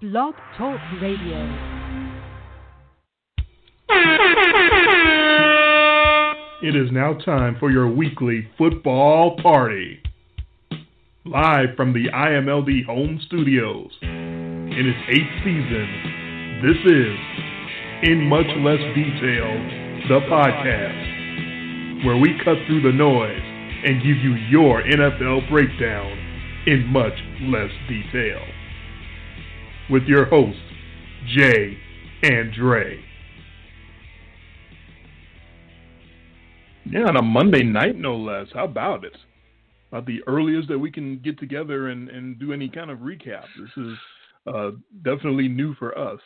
Blog Talk Radio. It is now time for your weekly football party. Live from the IMLD home studios. In its eighth season, this is In Much Less Detail, the podcast, where we cut through the noise and give you your NFL breakdown in much less detail. With your host, Jay and Dre. Yeah, on a Monday night, no less. How about it? About the earliest that we can get together and, and do any kind of recap. This is uh, definitely new for us.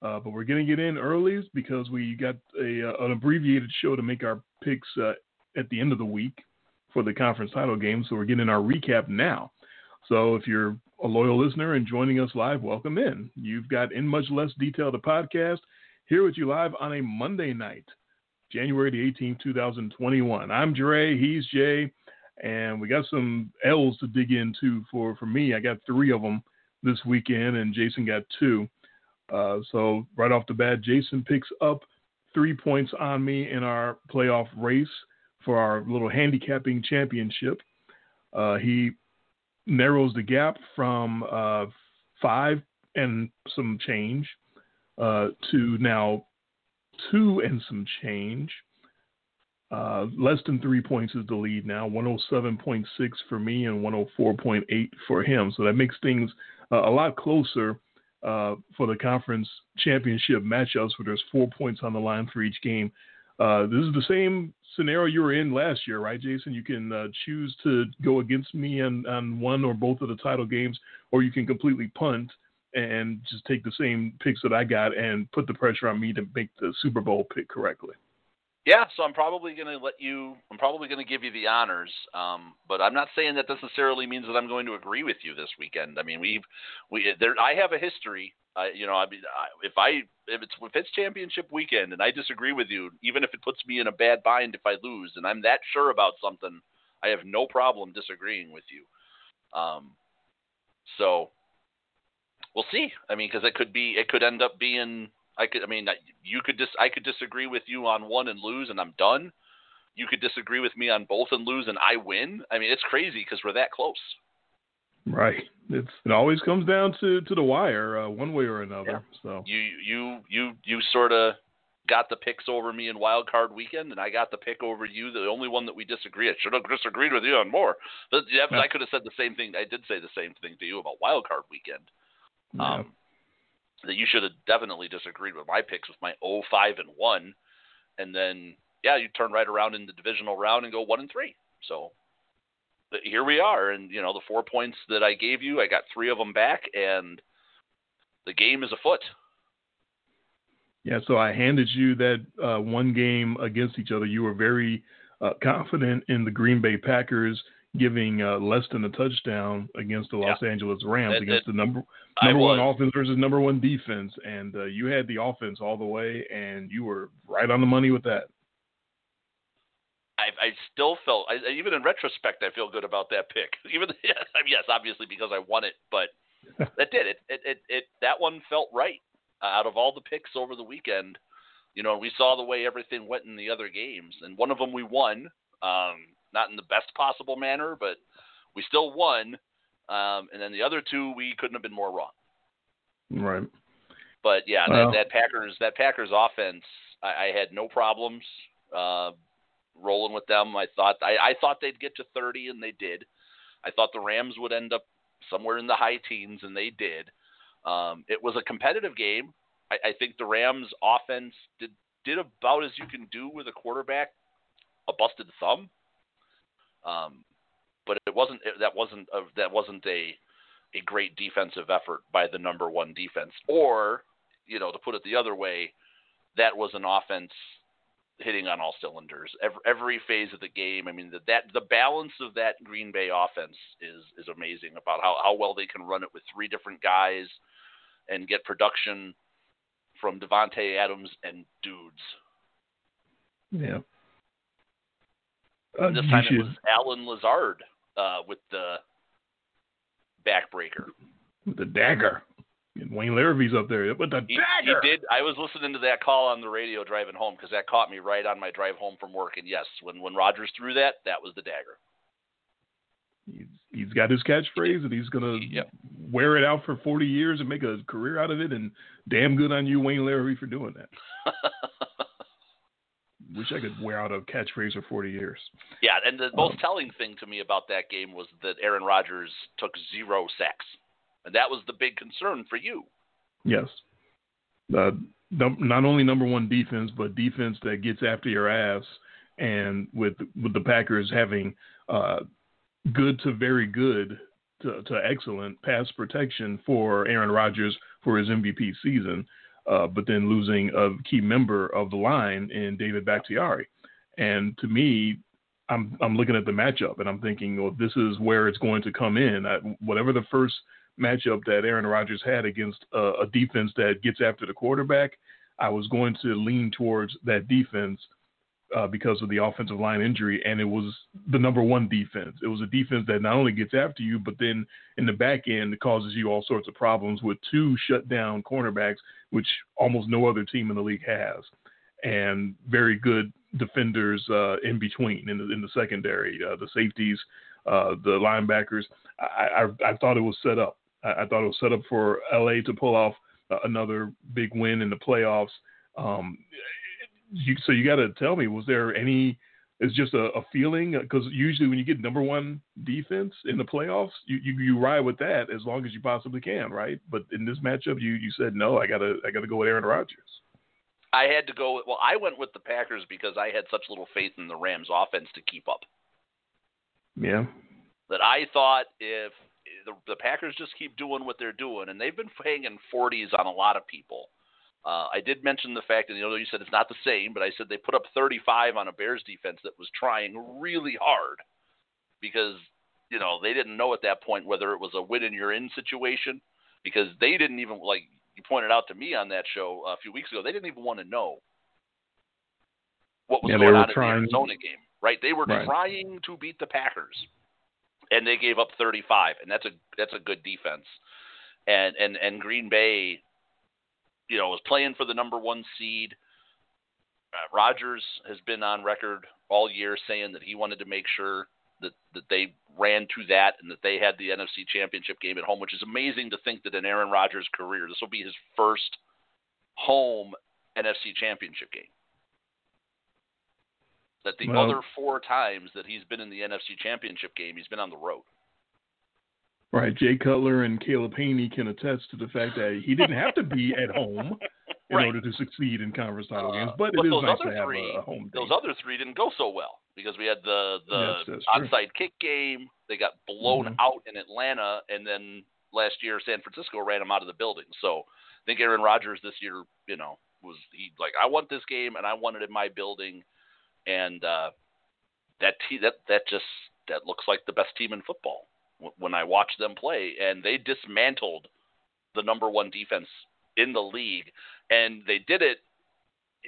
Uh, but we're going to get in early because we got a, uh, an abbreviated show to make our picks uh, at the end of the week for the conference title game. So we're getting our recap now. So if you're a loyal listener and joining us live, welcome in. You've got in much less detail the podcast here with you live on a Monday night, January the 18th, 2021. I'm Dre, he's Jay, and we got some L's to dig into for for me. I got three of them this weekend, and Jason got two. Uh, so right off the bat, Jason picks up three points on me in our playoff race for our little handicapping championship. Uh, he narrows the gap from uh, five and some change uh, to now two and some change. Uh, less than three points is the lead now, 107.6 for me and 104.8 for him. So that makes things a lot closer uh, for the conference championship matchups where there's four points on the line for each game. Uh, this is the same scenario you were in last year, right, Jason? You can uh, choose to go against me on, on one or both of the title games, or you can completely punt and just take the same picks that I got and put the pressure on me to make the Super Bowl pick correctly. Yeah, so I'm probably going to let you. I'm probably going to give you the honors, um, but I'm not saying that necessarily means that I'm going to agree with you this weekend. I mean, we've we there. I have a history. You know, I mean, if I if it's if it's championship weekend and I disagree with you, even if it puts me in a bad bind if I lose, and I'm that sure about something, I have no problem disagreeing with you. Um, so we'll see. I mean, because it could be, it could end up being I could, I mean, you could dis, I could disagree with you on one and lose, and I'm done. You could disagree with me on both and lose, and I win. I mean, it's crazy because we're that close. Right. It's it always comes down to to the wire, uh, one way or another. Yeah. So you you you you sort of got the picks over me in wild card weekend, and I got the pick over you. The only one that we disagree. I should have disagreed with you on more. But yeah, yeah. I could have said the same thing. I did say the same thing to you about wild card weekend. Yeah. Um, that you should have definitely disagreed with my picks with my 0 5 and 1 and then yeah you turn right around in the divisional round and go 1 and 3 so here we are. And you know the four points that I gave you I got 3 of them back and the game is afoot. Yeah so I handed you that uh, one game against each other. You were very uh, confident in the Green Bay Packers giving uh, less than a touchdown against the Los yeah. Angeles Rams, against the number number one offense versus number one defense, and uh, you had the offense all the way, and you were right on the money with that. I, I still felt, I, even in retrospect, I feel good about that pick. Even yes, yes, obviously because I won it, but that did it. It, it, it. That one felt right uh, out of all the picks over the weekend. You know, we saw the way everything went in the other games, and one of them we won. Um, not in the best possible manner, but we still won. Um, and then the other two, we couldn't have been more wrong. Right. But yeah, well, that, that, Packers that Packers offense, I, I had no problems uh, rolling with them. I thought I, I thought they'd get to 30, and they did. I thought the Rams would end up somewhere in the high teens, and they did. Um, it was a competitive game. I, I think the Rams offense did did about as you can do with a quarterback, a busted thumb. Um, but it wasn't that wasn't a, that wasn't a a great defensive effort by the number one defense. Or, you know, to put it the other way, that was an offense hitting on all cylinders every, every phase of the game. I mean, the, that the balance of that Green Bay offense is is amazing about how how well they can run it with three different guys and get production from Davante Adams and dudes. Yeah. Uh, this time should... it was Allen Lazard uh, with the backbreaker. With the dagger. And Wayne Larrivee's up there, but the he, dagger. He did. I was listening to that call on the radio driving home because that caught me right on my drive home from work. And yes, when when Rodgers threw that, that was the dagger. He's, he's got his catchphrase, and he's gonna yep. wear it out for 40 years and make a career out of it. And damn good on you, Wayne Larrivee, for doing that. Wish I could wear out a catchphrase for 40 years. Yeah, and the most um, telling thing to me about that game was that Aaron Rodgers took zero sacks, and that was the big concern for you. Yes. Uh, not only number one defense, but defense that gets after your ass. And with with the Packers having uh, good to very good to, to excellent pass protection for Aaron Rodgers for his MVP season, uh, but then losing a key member of the line in David Bakhtiari. And to me, I'm I'm looking at the matchup and I'm thinking, well, this is where it's going to come in. I, whatever the first matchup that Aaron Rodgers had against a, a defense that gets after the quarterback, I was going to lean towards that defense uh, because of the offensive line injury, and it was the number one defense. It was a defense that not only gets after you, but then in the back end causes you all sorts of problems with two shutdown cornerbacks, which almost no other team in the league has, and very good defenders uh, in between in the, in the secondary, uh, the safeties, uh, the linebackers. I, I, I, thought it was set up. I, I, thought it was set up for LA to pull off uh, another big win in the playoffs. Um, you, so you got to tell me, was there any? It's just a, a feeling because usually when you get number one defense in the playoffs, you, you you ride with that as long as you possibly can, right? But in this matchup, you you said no, I gotta I gotta go with Aaron Rodgers. I had to go. With, well, I went with the Packers because I had such little faith in the Rams' offense to keep up. Yeah. That I thought if the, the Packers just keep doing what they're doing, and they've been hanging 40s on a lot of people. Uh, I did mention the fact that you know you said it's not the same, but I said they put up 35 on a Bears defense that was trying really hard because you know they didn't know at that point whether it was a win and you're in situation because they didn't even like you pointed out to me on that show a few weeks ago they didn't even want to know what was yeah, going on trying, in the Arizona game, right? They were right. trying to beat the Packers, and they gave up 35, and that's a that's a good defense. And and and Green Bay you know, was playing for the number one seed. Uh, Rodgers has been on record all year saying that he wanted to make sure that, that they ran to that and that they had the NFC Championship game at home, which is amazing to think that in Aaron Rodgers' career, this will be his first home NFC Championship game. That the well, other four times that he's been in the NFC Championship game, he's been on the road. Right, Jay Cutler and Caleb Hanie can attest to the fact that he didn't have to be at home in right. order to succeed in conference title uh, games, but, but it is nice to have three, a, home. Those date. other three didn't go so well because we had the the yes, onside kick game. They got blown mm-hmm. out in Atlanta, and then last year San Francisco ran them out of the building. So I think Aaron Rodgers this year, you know, was he like I want this game and I want it in my building, and uh, that te- that that just that looks like the best team in football when I watched them play, and they dismantled the number one defense in the league, and they did it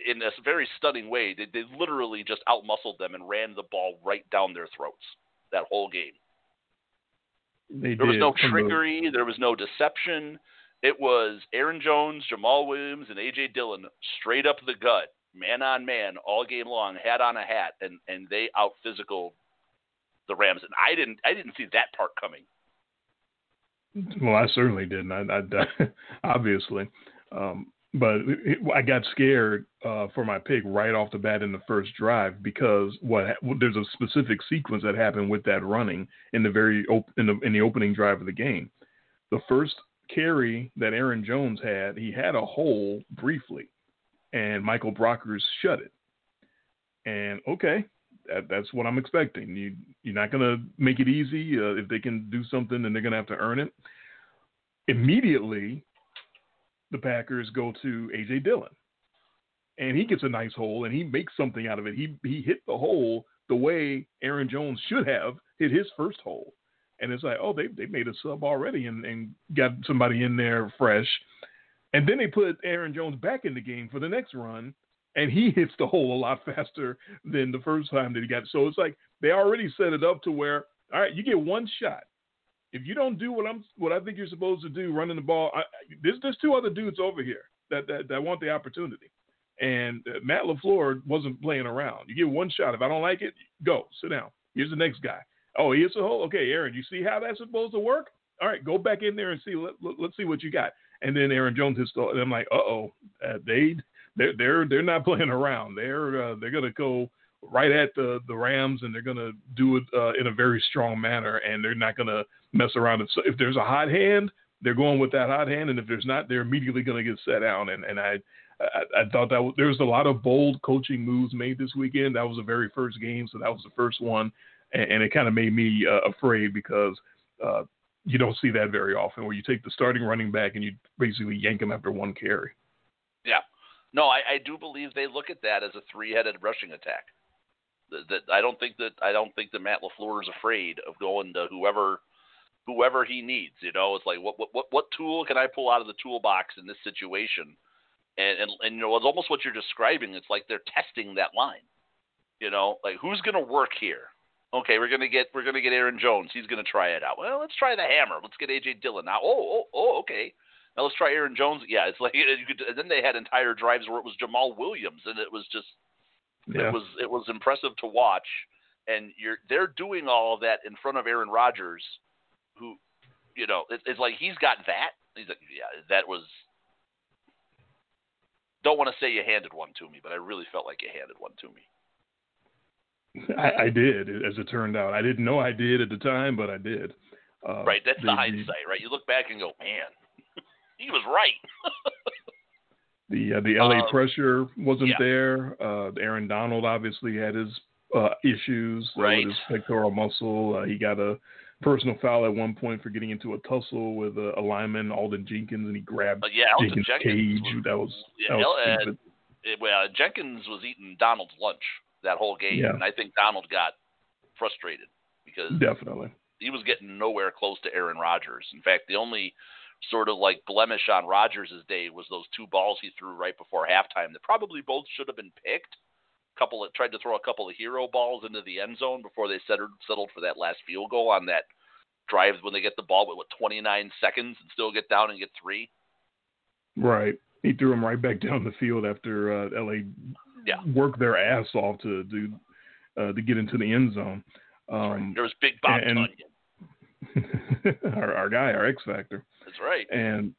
in this very stunning way. They, they literally just outmuscled them and ran the ball right down their throats that whole game. They there was no trickery. The... There was no deception. It was Aaron Jones, Jamaal Williams, and AJ Dillon straight up the gut, man on man, all game long, hat on a hat, and and they out physical the Rams, and I didn't I didn't see that part coming. Well, I certainly didn't. I, I obviously, um, but I got scared uh, for my pick right off the bat in the first drive because what there's a specific sequence that happened with that running in the very op- in the in the opening drive of the game. The first carry that Aaron Jones had, he had a hole briefly, and Michael Brockers shut it. And okay, that, that's what I'm expecting. You you're not gonna make it easy. Uh, if they can do something, then they're gonna have to earn it. Immediately, the Packers go to AJ Dillon, and he gets a nice hole, and he makes something out of it. He he hit the hole the way Aaron Jones should have hit his first hole, and it's like, oh, they they made a sub already and and got somebody in there fresh, and then they put Aaron Jones back in the game for the next run and he hits the hole a lot faster than the first time that he got. So it's like they already set it up to where, all right, you get one shot. if you don't do what I'm what I think you're supposed to do, running the ball, I, there's there's two other dudes over here that that, that want the opportunity. And uh, Matt LaFleur wasn't playing around. You get one shot. If I don't like it, go sit down. Here's the next guy. Oh, here's a hole. Okay, Aaron, you see how that's supposed to work? All right, go back in there and see. Let, let, us see what you got. And then Aaron Jones hits the. And I'm like, uh-oh, uh, they they're they're they're not playing around. They're uh, they're gonna go right at the the Rams and they're gonna do it uh, in a very strong manner and they're not gonna mess around. If, if there's a hot hand, they're going with that hot hand, and if there's not, they're immediately gonna get set down. And and I I, I thought that there was a lot of bold coaching moves made this weekend. That was the very first game, so that was the first one, and, and it kind of made me uh, afraid because uh, you don't see that very often, where you take the starting running back and you basically yank him after one carry. Yeah, no, I, I do believe they look at that as a three-headed rushing attack. That, I don't think that I don't think that Matt LaFleur is afraid of going to whoever whoever he needs. You know, it's like what what what, what tool can I pull out of the toolbox in this situation? and, and and you know it's almost what you're describing. It's like they're testing that line. You know, like who's going to work here? Okay, we're gonna get we're gonna get Aaron Jones. He's gonna try it out. Well, let's try the hammer. Let's get AJ Dillon now. Oh, oh, oh, okay. Now let's try Aaron Jones. Yeah, it's like you could. And then they had entire drives where it was Jamaal Williams, and it was just yeah. it was it was impressive to watch. And you're they're doing all of that in front of Aaron Rodgers, who, you know, it, it's like he's got that. He's like, yeah, that was don't want to say you handed one to me, but I really felt like you handed one to me. I, I did, as it turned out. I didn't know I did at the time, but I did. Uh, right, that's the, the hindsight, right? You look back and go, man, he was right. the uh, the LA um, pressure wasn't yeah. there. Uh, Aaron Donald obviously had his uh, issues right. with his pectoral muscle. Uh, he got a personal foul at one point for getting into a tussle with a, a lineman, Elgton Jenkins, and he grabbed uh, yeah, Jenkins' Jenkins cage. Was, that was, yeah, that was uh, it, well, Jenkins was eating Donald's lunch that whole game, yeah. and I think Donald got frustrated because definitely he was getting nowhere close to Aaron Rodgers. In fact, the only sort of like blemish on Rodgers' day was those two balls he threw right before halftime that probably both should have been picked couple of, tried to throw a couple of hero balls into the end zone before they settled settled for that last field goal on that drive when they get the ball with what 29 seconds and still get down and get three. Right. He threw him right back down the field after uh, LA yeah. worked their ass off to do uh, to get into the end zone. Um, right. There was Big Bob and, our, our guy, our X Factor. That's right. And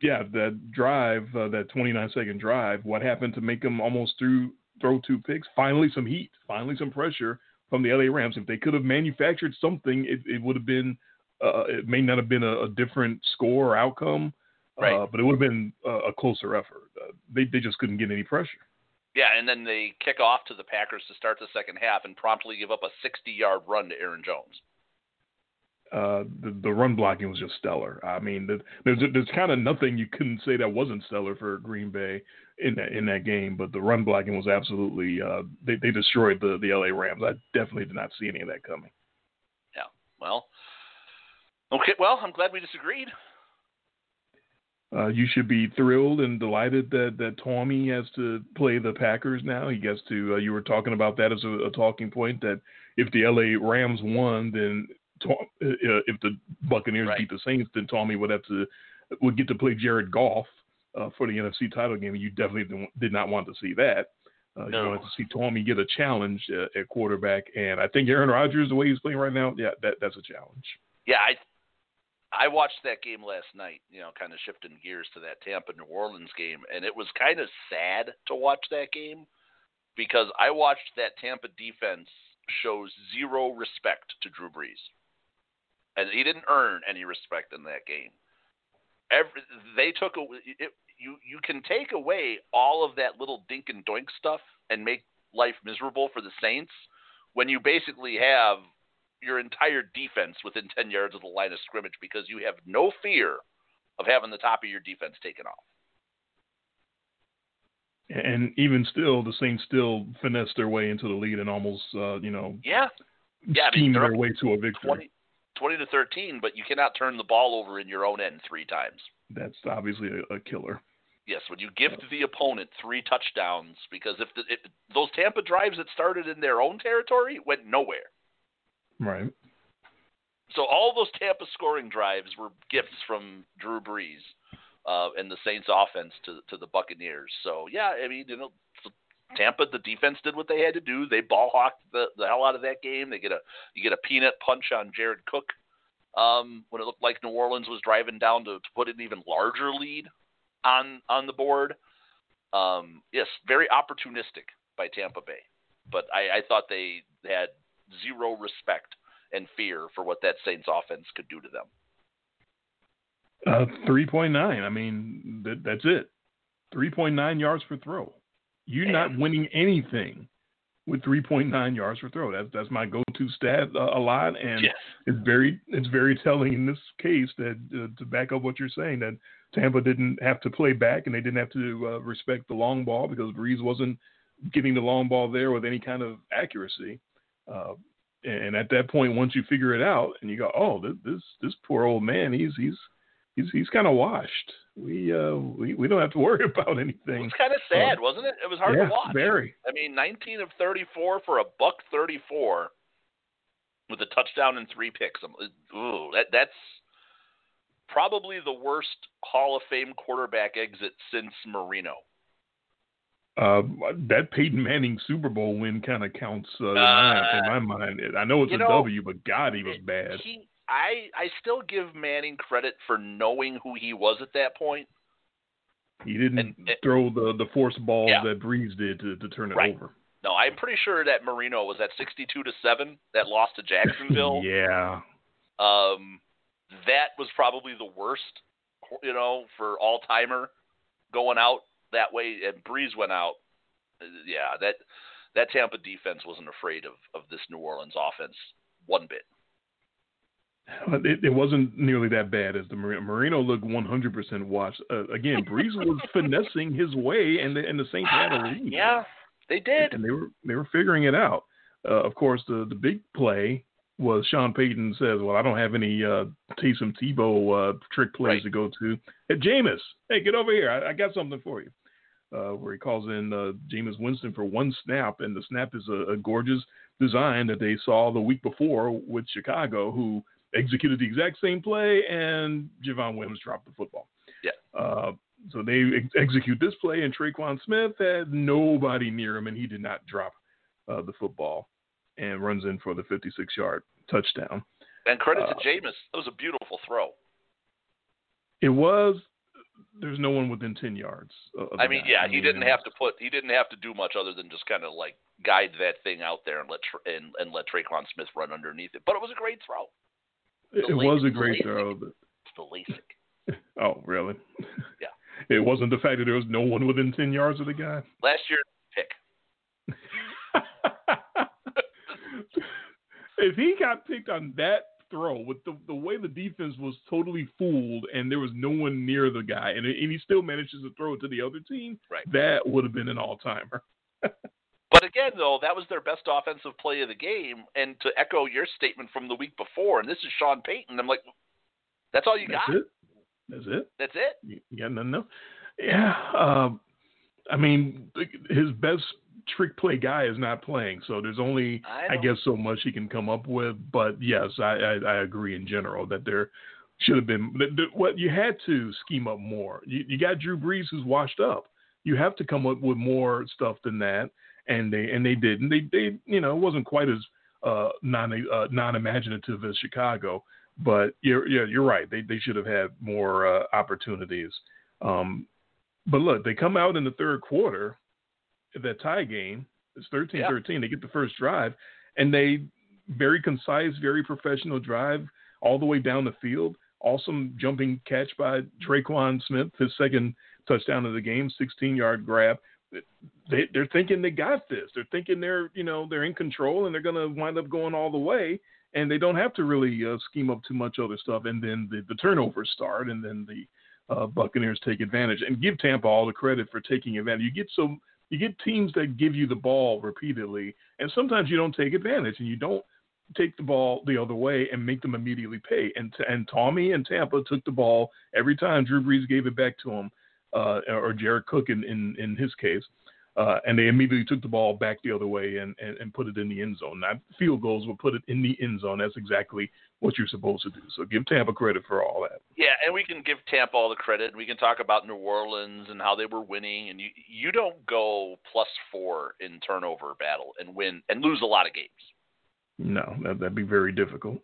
yeah, that drive, uh, that 29 second drive, what happened to make him almost through throw two picks. Finally, some heat. Finally, some pressure from the LA Rams. If they could have manufactured something, it, it would have been. Uh, it may not have been a, a different score or outcome, right. uh, but it would have been a, a closer effort. Uh, they they just couldn't get any pressure. Yeah, and then they kick off to the Packers to start the second half and promptly give up a 60-yard run to Aaron Jones. Uh, the, the run blocking was just stellar. I mean, the, there's there's kind of nothing you couldn't say that wasn't stellar for Green Bay in that in that game, but the run blocking was absolutely uh, they they destroyed the the LA Rams. I definitely did not see any of that coming. Yeah. Well. Okay. Well, I'm glad we disagreed. Uh, you should be thrilled and delighted that that Tommy has to play the Packers now. He gets to. Uh, you were talking about that as a, a talking point that if the LA Rams won, then uh, if the Buccaneers right. beat the Saints, then Tommy would have to would get to play Jared Goff uh, for the NFC title game. You definitely did not want to see that. Uh, no. You wanted to see Tommy get a challenge uh, at quarterback, and I think Aaron Rodgers, the way he's playing right now, yeah, that that's a challenge. Yeah, I I watched that game last night. You know, kind of shifting gears to that Tampa New Orleans game, and it was kind of sad to watch that game because I watched that Tampa defense shows zero respect to Drew Brees and he didn't earn any respect in that game. Every they took a it, you you can take away all of that little dink and doink stuff and make life miserable for the Saints when you basically have your entire defense within 10 yards of the line of scrimmage because you have no fear of having the top of your defense taken off. And even still, the Saints still finesse their way into the lead and almost, uh, you know, yeah, yeah, I mean, their way to a victory. 20, 20 to 13, but you cannot turn the ball over in your own end three times. That's obviously a, a killer. Yes, when you give the opponent three touchdowns, because if, the, if those Tampa drives that started in their own territory went nowhere. Right. so all those Tampa scoring drives were gifts from Drew Brees uh, and the Saints offense to to the Buccaneers. So yeah, I mean, you know, Tampa, the defense did what they had to do. They ball hawked the, the hell out of that game. They get a you get a peanut punch on Jared Cook um, when it looked like New Orleans was driving down to, to put an even larger lead on on the board. Um, yes, very opportunistic by Tampa Bay, but I, I thought they had zero respect and fear for what that Saints offense could do to them. Uh, three point nine. I mean, that, that's it. Three point nine yards per throw. You're and, not winning anything with 3.9 yards per throw. That's that's my go-to stat uh, a lot, and yes. it's very it's very telling in this case that uh, to back up what you're saying that Tampa didn't have to play back and they didn't have to uh, respect the long ball because Brees wasn't getting the long ball there with any kind of accuracy. Uh, and at that point, once you figure it out and you go, oh, this this, this poor old man, he's he's he's he's kind of washed. We uh we, we don't have to worry about anything. It's kind of sad, uh, wasn't it? It was hard yeah, to watch. Very. I mean, 19 of 34 for a buck 34 with a touchdown and three picks. Ooh, that that's probably the worst Hall of Fame quarterback exit since Marino. Uh, that Peyton Manning Super Bowl win kind of counts uh, uh, in my mind. I know it's a know, W, but God, he was bad. He I I still give Manning credit for knowing who he was at that point. He didn't and, throw the the force ball yeah. that Brees did to, to turn it right. over. No, I'm pretty sure that Marino was at 62 to seven that lost to Jacksonville. yeah. Um, that was probably the worst, you know, for all timer going out that way. And Brees went out. Yeah, that that Tampa defense wasn't afraid of of this New Orleans offense one bit. It, it, wasn't nearly that bad as the Marino. Marino looked 100% washed. Uh, again, Brees was finessing his way, and the, and the Saints had a lead. Yeah, they did, and they were they were figuring it out. Uh, of course, the the big play was Sean Payton says, "Well, I don't have any uh, Taysom Tebow uh, trick plays right. to go to." Hey, Jameis, hey, get over here! I, I got something for you. Uh, where he calls in uh, Jameis Winston for one snap, and the snap is a, a gorgeous design that they saw the week before with Chicago, who executed the exact same play, and Javon Wims dropped the football. Yeah. Uh, so they ex- execute this play, and Tre'Quan Smith had nobody near him, and he did not drop uh, the football and runs in for the 56 yard touchdown. And credit uh, to Jameis. That was a beautiful throw. It was. There's no one within 10 yards. I mean, yeah, I he didn't have to put. He didn't have to do much other than just kind of like guide that thing out there and let and, and let Tre'Quan Smith run underneath it. But it was a great throw. It, was a great throw. But... It's the LASIK. oh, really? Yeah. It wasn't the fact that there was no one within 10 yards of the guy? Last year, pick. if he got picked on that throw with the the way the defense was totally fooled and there was no one near the guy and, and he still manages to throw it to the other team, right. that would have been an all timer. But again, though, that was their best offensive play of the game. And to echo your statement from the week before, and this is Sean Payton, I'm like, that's all you that's got? It. That's it. That's it. You, you got nothing else? Yeah. Um, I mean, his best trick play guy is not playing, so there's only, I, I guess, so much he can come up with. But yes, I, I, I agree in general that there should have been what you had to scheme up more. You, you got Drew Brees who's washed up. You have to come up with more stuff than that and they and they did, and they they you know it wasn't quite as uh, non uh, non imaginative as Chicago, but you're yeah you're right. They they should have had more uh, opportunities. Um, but look, they come out in the third quarter, that tie game. It's 13-13. Yeah. They get the first drive, and they very concise, very professional drive all the way down the field. Awesome jumping catch by Tre'Quan Smith, his second touchdown of the game, 16 yard grab they they're thinking they got this. They're thinking they're you know they're in control and they're going to wind up going all the way, and they don't have to really uh, scheme up too much other stuff. And then the, the turnovers start, and then the uh, Buccaneers take advantage. And give Tampa all the credit for taking advantage. You get some you get teams that give you the ball repeatedly, and sometimes you don't take advantage, and you don't take the ball the other way and make them immediately pay. And and Tommy and Tampa took the ball every time Drew Brees gave it back to him uh, or Jared Cook in, in, in his case. Uh, and they immediately took the ball back the other way and, and, and, put it in the end zone. Not field goals, but put it in the end zone. That's exactly what you're supposed to do. So give Tampa credit for all that. Yeah, and we can give Tampa all the credit. We can talk about New Orleans and how they were winning. And you you don't go plus four in turnover battle and win and lose a lot of games. No, that, that'd be very difficult.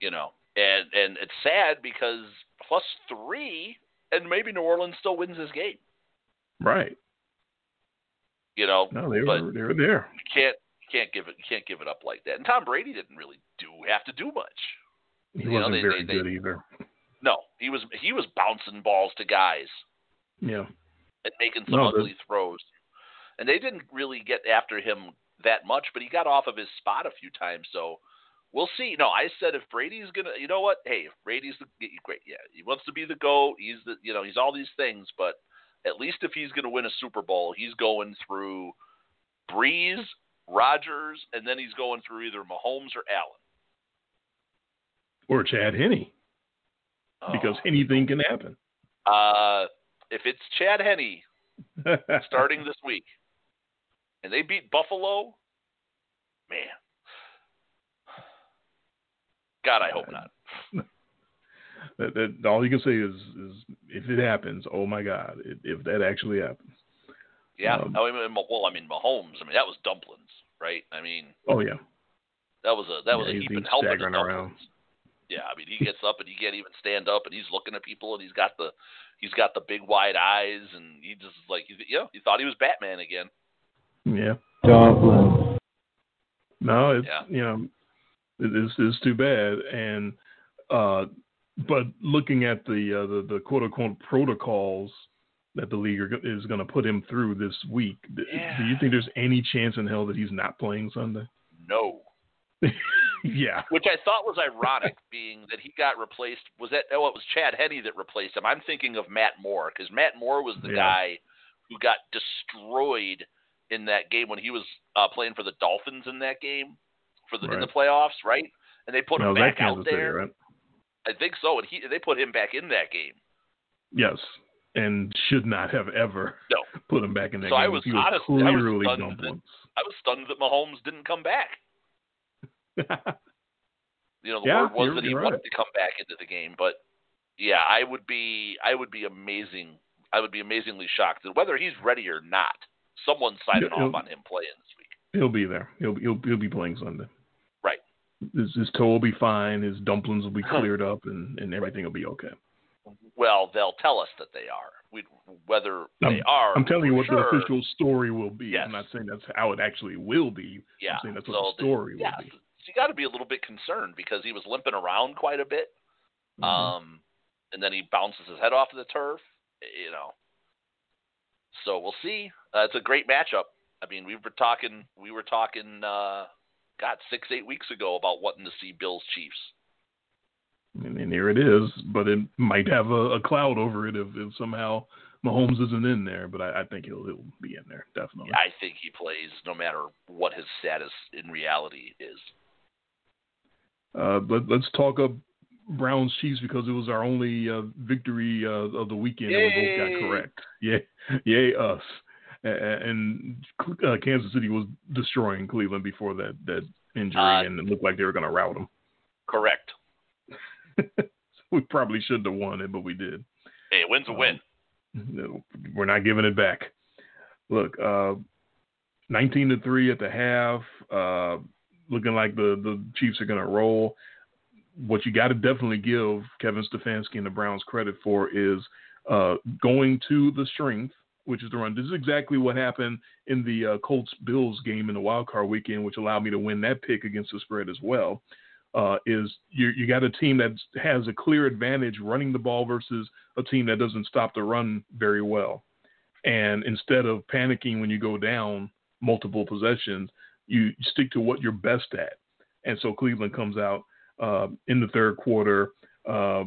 You know, and and it's sad because plus three, and maybe New Orleans still wins this game. Right. You know, no, they were they were there. You can't can't give it you can't give it up like that. And Tom Brady didn't really do have to do much. He you wasn't know, they, very they, good they, either. No, he was he was bouncing balls to guys. Yeah. And making some no, ugly throws. And they didn't really get after him that much, but he got off of his spot a few times. So we'll see. No, I said if Brady's gonna, you know what? Hey, if Brady's the great, yeah, he wants to be the goat. He's the, you know, he's all these things, but at least if he's gonna win a Super Bowl, he's going through Brees Rodgers, and then he's going through either Mahomes or Allen. Or Chad Henne. Because oh. anything can happen. Uh, if it's Chad Henne starting this week, and they beat Buffalo, man. God, I hope not. that, that, all you can say is, is if it happens, oh my God, if, if that actually happens. Yeah, um, I mean, well, I mean, Mahomes. I mean, that was dumplings, right? I mean, oh yeah, that was a that was yeah, a heap and helping dumplings. Around. Yeah, I mean, he gets up and he can't even stand up, and he's looking at people, and he's got the he's got the big wide eyes, and he just like you know, he thought he was Batman again. Yeah. Dumplings. No, it's yeah. you know, it's it's too bad, and uh, but looking at the uh, the, the quote unquote protocols that the league is going to put him through this week. Yeah. Do you think there's any chance in hell that he's not playing Sunday? No. yeah. Which I thought was ironic, being that he got replaced. Was that oh, it was Chad Henne that replaced him? I'm thinking of Matt Moore because Matt Moore was the yeah. guy who got destroyed in that game when he was uh, playing for the Dolphins in that game for the right. in the playoffs, right? And they put no, him back out there. Right? I think so, and he they put him back in that game. Yes, and should not have ever no. put him back in that so game. I was, he was honestly, clearly I was stunned that, I was stunned that Mahomes didn't come back. you know, the yeah, word was that he right. wanted to come back into the game, but yeah, I would be I would be amazing. I would be amazingly shocked that whether he's ready or not, someone's signing he'll, off on him playing this week. He'll be there. He'll he'll he'll be playing Sunday. His, his toe will be fine. His dumplings will be cleared up, and and everything will be okay. Well, they'll tell us that they are. We, whether I'm, they are, I'm telling you what sure. the official story will be. Yes. I'm not saying that's how it actually will be. Yeah. I'm saying that's so what the story yeah, will be. So you got to be a little bit concerned because he was limping around quite a bit, mm-hmm. um, and then he bounces his head off the turf. You know, so we'll see. Uh, it's a great matchup. I mean, we were talking, we were talking, uh, God, six, eight weeks ago about wanting to see Bills Chiefs. And, and here it is, but it might have a, a cloud over it if, if, somehow Mahomes isn't in there. But I, I, think he'll he'll be in there definitely. I think he plays no matter what his status in reality is. Uh, let, us talk up Browns Chiefs because it was our only uh, victory uh, of the weekend Yay! that we both got correct. Yay, yay us! And uh, Kansas City was destroying Cleveland before that that injury, uh, and it looked like they were going to rout them. Correct. we probably shouldn't have won it, but we did. Hey, win's a win. Um, we're not giving it back. Look, uh, 19 to three at the half. Uh, looking like the the Chiefs are going to roll. What you got to definitely give Kevin Stefanski and the Browns credit for is uh, going to the strength, which is the run. This is exactly what happened in the uh, Colts Bills game in the wild card weekend, which allowed me to win that pick against the spread as well uh, is you, you got a team that has a clear advantage running the ball versus a team that doesn't stop the run very well. And instead of panicking when you go down multiple possessions, you stick to what you're best at. And so Cleveland comes out uh, in the third quarter, uh,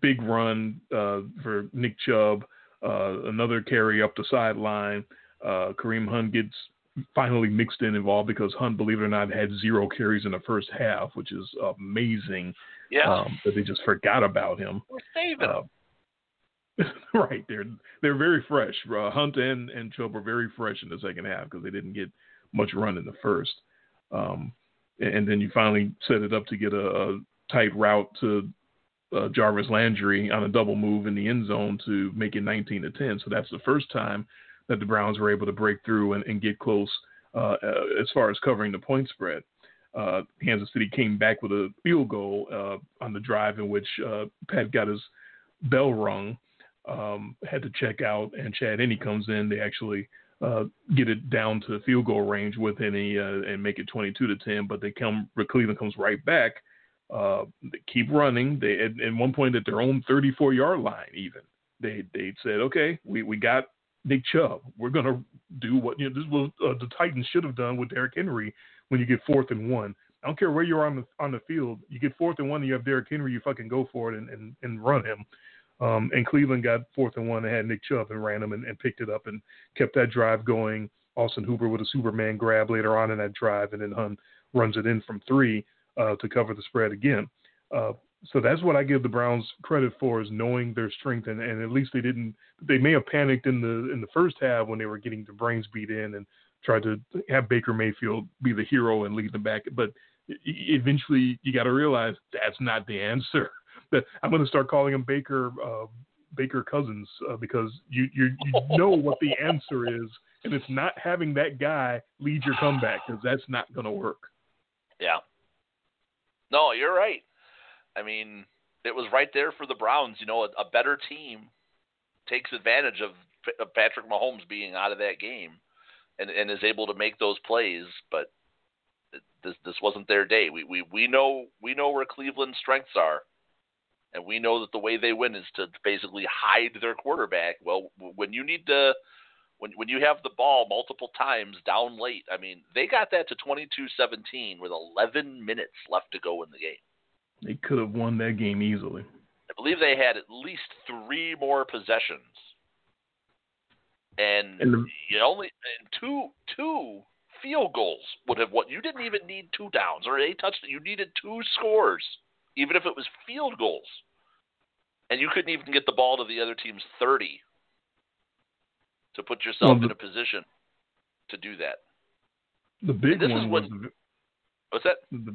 big run uh, for Nick Chubb, uh, another carry up the sideline. Uh, Kareem Hunt gets finally mixed in involved because Hunt, believe it or not, had zero carries in the first half, which is amazing. Yeah, um, that they just forgot about him. We're saving uh, right, they're they're very fresh. Uh, Hunt and and Chubb were very fresh in the second half because they didn't get much run in the first. Um, and then you finally set it up to get a, a tight route to uh, Jarvis Landry on a double move in the end zone to make it 19 to 10. So that's the first time that the Browns were able to break through and, and get close uh, uh, as far as covering the point spread. Uh, Kansas City came back with a field goal uh, on the drive in which uh, Pat got his bell rung, um, had to check out, and Chad Henne comes in. They actually uh, get it down to field goal range with Henne and make it 22 to 10. But they come, Cleveland comes right back. They keep running. They at, at one point at their own 34 yard line, even they they said, okay, we, we got Nick Chubb. We're gonna do what you know. This was uh, the Titans should have done with Derrick Henry when you get fourth and one. I don't care where you are on the on the field. You get fourth and one, and you have Derrick Henry. You fucking go for it and and, and run him. Um, and Cleveland got fourth and one and had Nick Chubb and ran him and, and picked it up and kept that drive going. Austin Hooper with a Superman grab later on in that drive, and then Hunt runs it in from three uh, to cover the spread again. Uh, so that's what I give the Browns credit for is knowing their strength and, and at least they didn't they may have panicked in the in the first half when they were getting their brains beat in and tried to have Baker Mayfield be the hero and lead them back. But eventually you got to realize that's not the answer. I'm going to start calling him Baker uh, Baker Cousins uh, because you you you know what the answer is, and it's not having that guy lead your comeback because that's not going to work. Yeah. No, you're right. I mean, it was right there for the Browns. You know, a, a better team takes advantage of, of Patrick Mahomes being out of that game and, and is able to make those plays. But this this wasn't their day. We we we know we know where Cleveland's strengths are, and we know that the way they win is to basically hide their quarterback. Well, when you need to. When, when you have the ball multiple times down late, I mean, they got that to 22-17 with 11 minutes left to go in the game. They could have won that game easily. I believe they had at least three more possessions, and, and the, you only and two two field goals would have what you didn't even need two downs or a touchdown. You needed two scores, even if it was field goals, and you couldn't even get the ball to the other team's thirty to put yourself well, the, in a position to do that. The big one was when, the, what's that? The,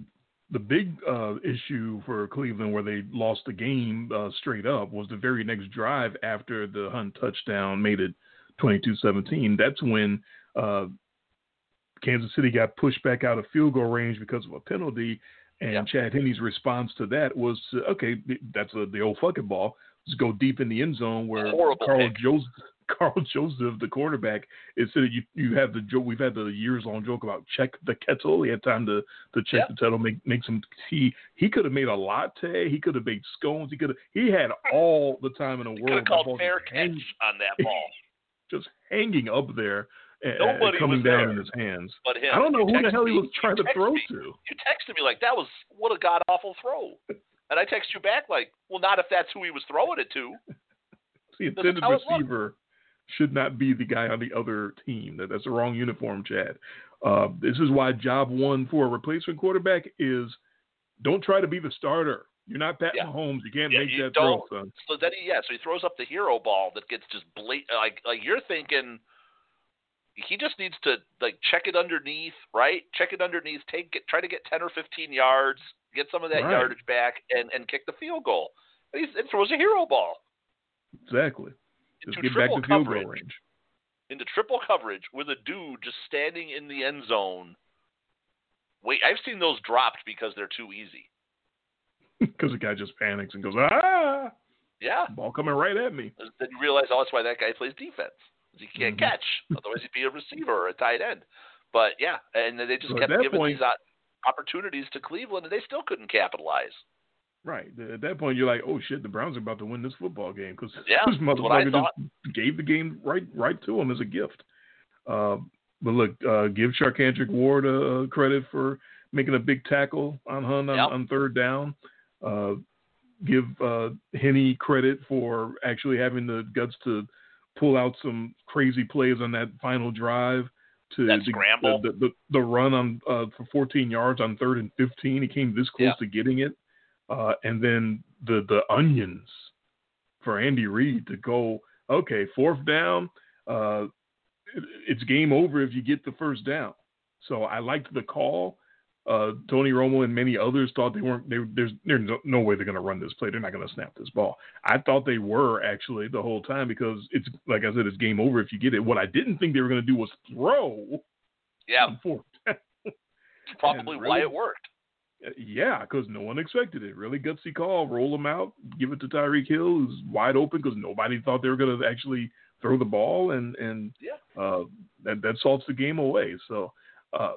the big uh, issue for Cleveland, where they lost the game uh, straight up, was the very next drive after the Hunt touchdown made it 22-17. That's when uh, Kansas City got pushed back out of field goal range because of a penalty, and yeah. Chad Henne's response to that was, okay, that's a, the old fucking ball. Let's go deep in the end zone where Karl Joseph, Karl Joseph, the quarterback, instead of you, you have the joke. We've had the years long joke about check the kettle. He had time to to check yep. the kettle, make make some tea. He could have made a latte. He could have made scones. He could have. He had all the time in the world. Could have called fair catch on that ball. just hanging up there. Nobody coming down in his hands. But him. I don't know who the hell he was trying to throw me. to. You texted me like that was what a god awful throw, and I text you back like, well, not if that's who he was throwing it to. See it's the intended receiver should not be the guy on the other team. That that's the wrong uniform, Chad. Uh, this is why job one for a replacement quarterback is don't try to be the starter. You're not Pat yeah. Mahomes. You can't yeah, make you that throw, son. So then, he, yeah, so he throws up the hero ball that gets just blatant. Like, like you're thinking, he just needs to like check it underneath, right? Check it underneath. Take, get, try to get ten or fifteen yards, get some of that right. yardage back, and and kick the field goal. And he and throws a hero ball. Exactly. Just into get back to field coverage, goal range. Into triple coverage with a dude just standing in the end zone. Wait, I've seen those dropped because they're too easy. Because the guy just panics and goes, ah! Yeah. Ball coming right at me. Then you realize, oh, that's why that guy plays defense. He can't mm-hmm. catch. Otherwise, he'd be a receiver or a tight end. But yeah, and they just so kept giving point, these opportunities to Cleveland, and they still couldn't capitalize. Right. At that point, you're like, oh shit, the Browns are about to win this football game because yeah, this motherfucker just gave the game right right to him as a gift. Uh, but look, uh, give Charcandrick Ward uh, credit for making a big tackle on Hunt on, yep. on third down. Uh, give uh, Henne credit for actually having the guts to pull out some crazy plays on that final drive to that the, scramble. The, the, the, run on uh, for 14 yards on third and 15. He came this close yeah. to getting it, uh, and then the the onions for Andy Reid to go. Okay, fourth down. Uh, it, it's game over if you get the first down. So I liked the call. uh, Tony Romo and many others thought they weren't. They, there's there's no, no way they're going to run this play. They're not going to snap this ball. I thought they were actually the whole time because it's like I said, it's game over if you get it. What I didn't think they were going to do was throw. Yeah. Fourth. Probably really, why it worked. Uh, yeah, because no one expected it. Really gutsy call. Roll them out. Give it to Tyreek Hill, who's wide open because nobody thought they were going to actually throw the ball, and and yeah. uh, that that salts the game away. So, uh,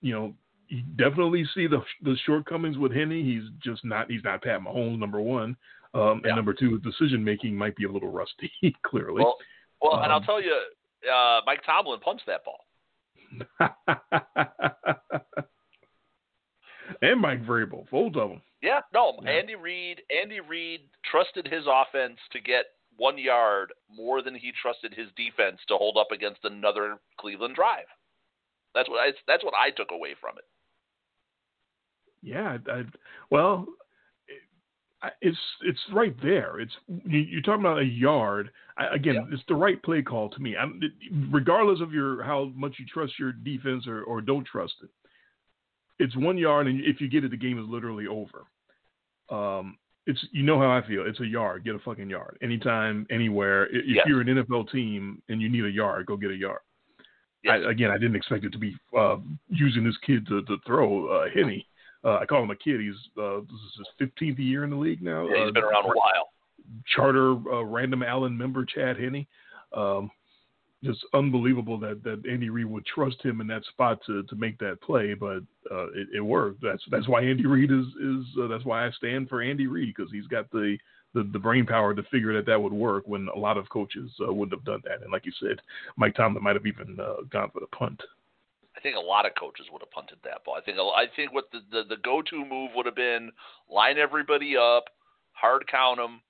you know, you definitely see the the shortcomings with Henne. He's just not he's not Pat Mahomes number one, um, yeah. and number two, decision making might be a little rusty. clearly. Well, well, um, and I'll tell you, uh, Mike Tomlin punched that ball. and Mike Vrabel, both of them. Yeah, no, Yeah. Andy Reid. Andy Reid trusted his offense to get one yard more than he trusted his defense to hold up against another Cleveland drive. That's what I. That's what I took away from it. Yeah, I, well, it, it's it's right there. It's you, you're talking about a yard. I, again, Yeah. it's the right play call to me. I'm, regardless of your how much you trust your defense or, or don't trust it, it's one yard, and if you get it, the game is literally over. Um, it's you know how I feel. It's a yard. Get a fucking yard. Anytime, anywhere. If Yes. you're an NFL team and you need a yard, go get a yard. Yes. I, again, I didn't expect it to be uh, using this kid to, to throw uh, Henne. Uh, I call him a kid. He's uh, this is his 15th year in the league now. Yeah, he's uh, been around a while. Charter uh, Random Allen member Chad Henne. Um, just unbelievable that, that Andy Reid would trust him in that spot to, to make that play, but uh, it, it worked. That's that's why Andy Reid is is uh, that's why I stand for Andy Reid because he's got the, the the brain power to figure that that would work when a lot of coaches uh, wouldn't have done that. And like you said, Mike Tomlin might have even uh, gone for the punt. I think a lot of coaches would have punted that ball. I think I think what the, the, the go to move would have been line everybody up, hard count them,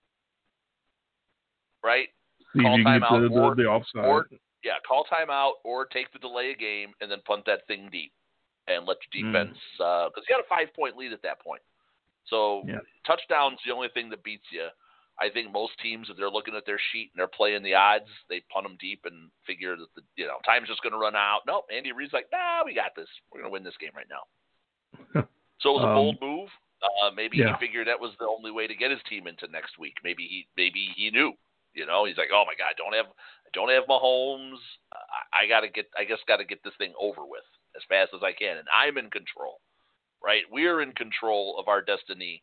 right? Call timeout the, or- the offside. or- Yeah, call timeout or take the delay of game and then punt that thing deep and let your Mm. defense because you got a five point lead at that point. So Yeah. touchdowns the only thing that beats you. I think most teams, if they're looking at their sheet and they're playing the odds, they punt them deep and figure that the you know time's just going to run out. Nope, Andy Reid's like, nah, we got this. We're going to win this game right now. so it was a Um, bold move. Uh, maybe yeah. he figured that was the only way to get his team into next week. Maybe he maybe he knew. You know, he's like, oh my god, don't have don't have Mahomes. I, I got to get I just got to get this thing over with as fast as I can, and I'm in control. Right, we're in control of our destiny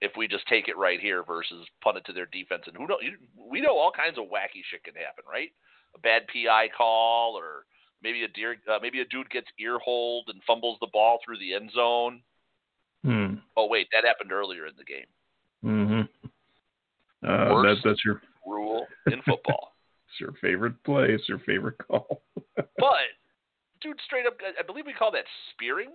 if we just take it right here versus punt it to their defense. And who know, you, we know all kinds of wacky shit can happen, right? A bad PI call, or maybe a deer, uh, maybe a dude gets ear holed and fumbles the ball through the end zone. Hmm. Oh wait, that happened earlier in the game. Mm-hmm. Uh, that, that's your Rule in football. it's your favorite play. It's your favorite call. but dude, straight up, I- believe we call that spearing.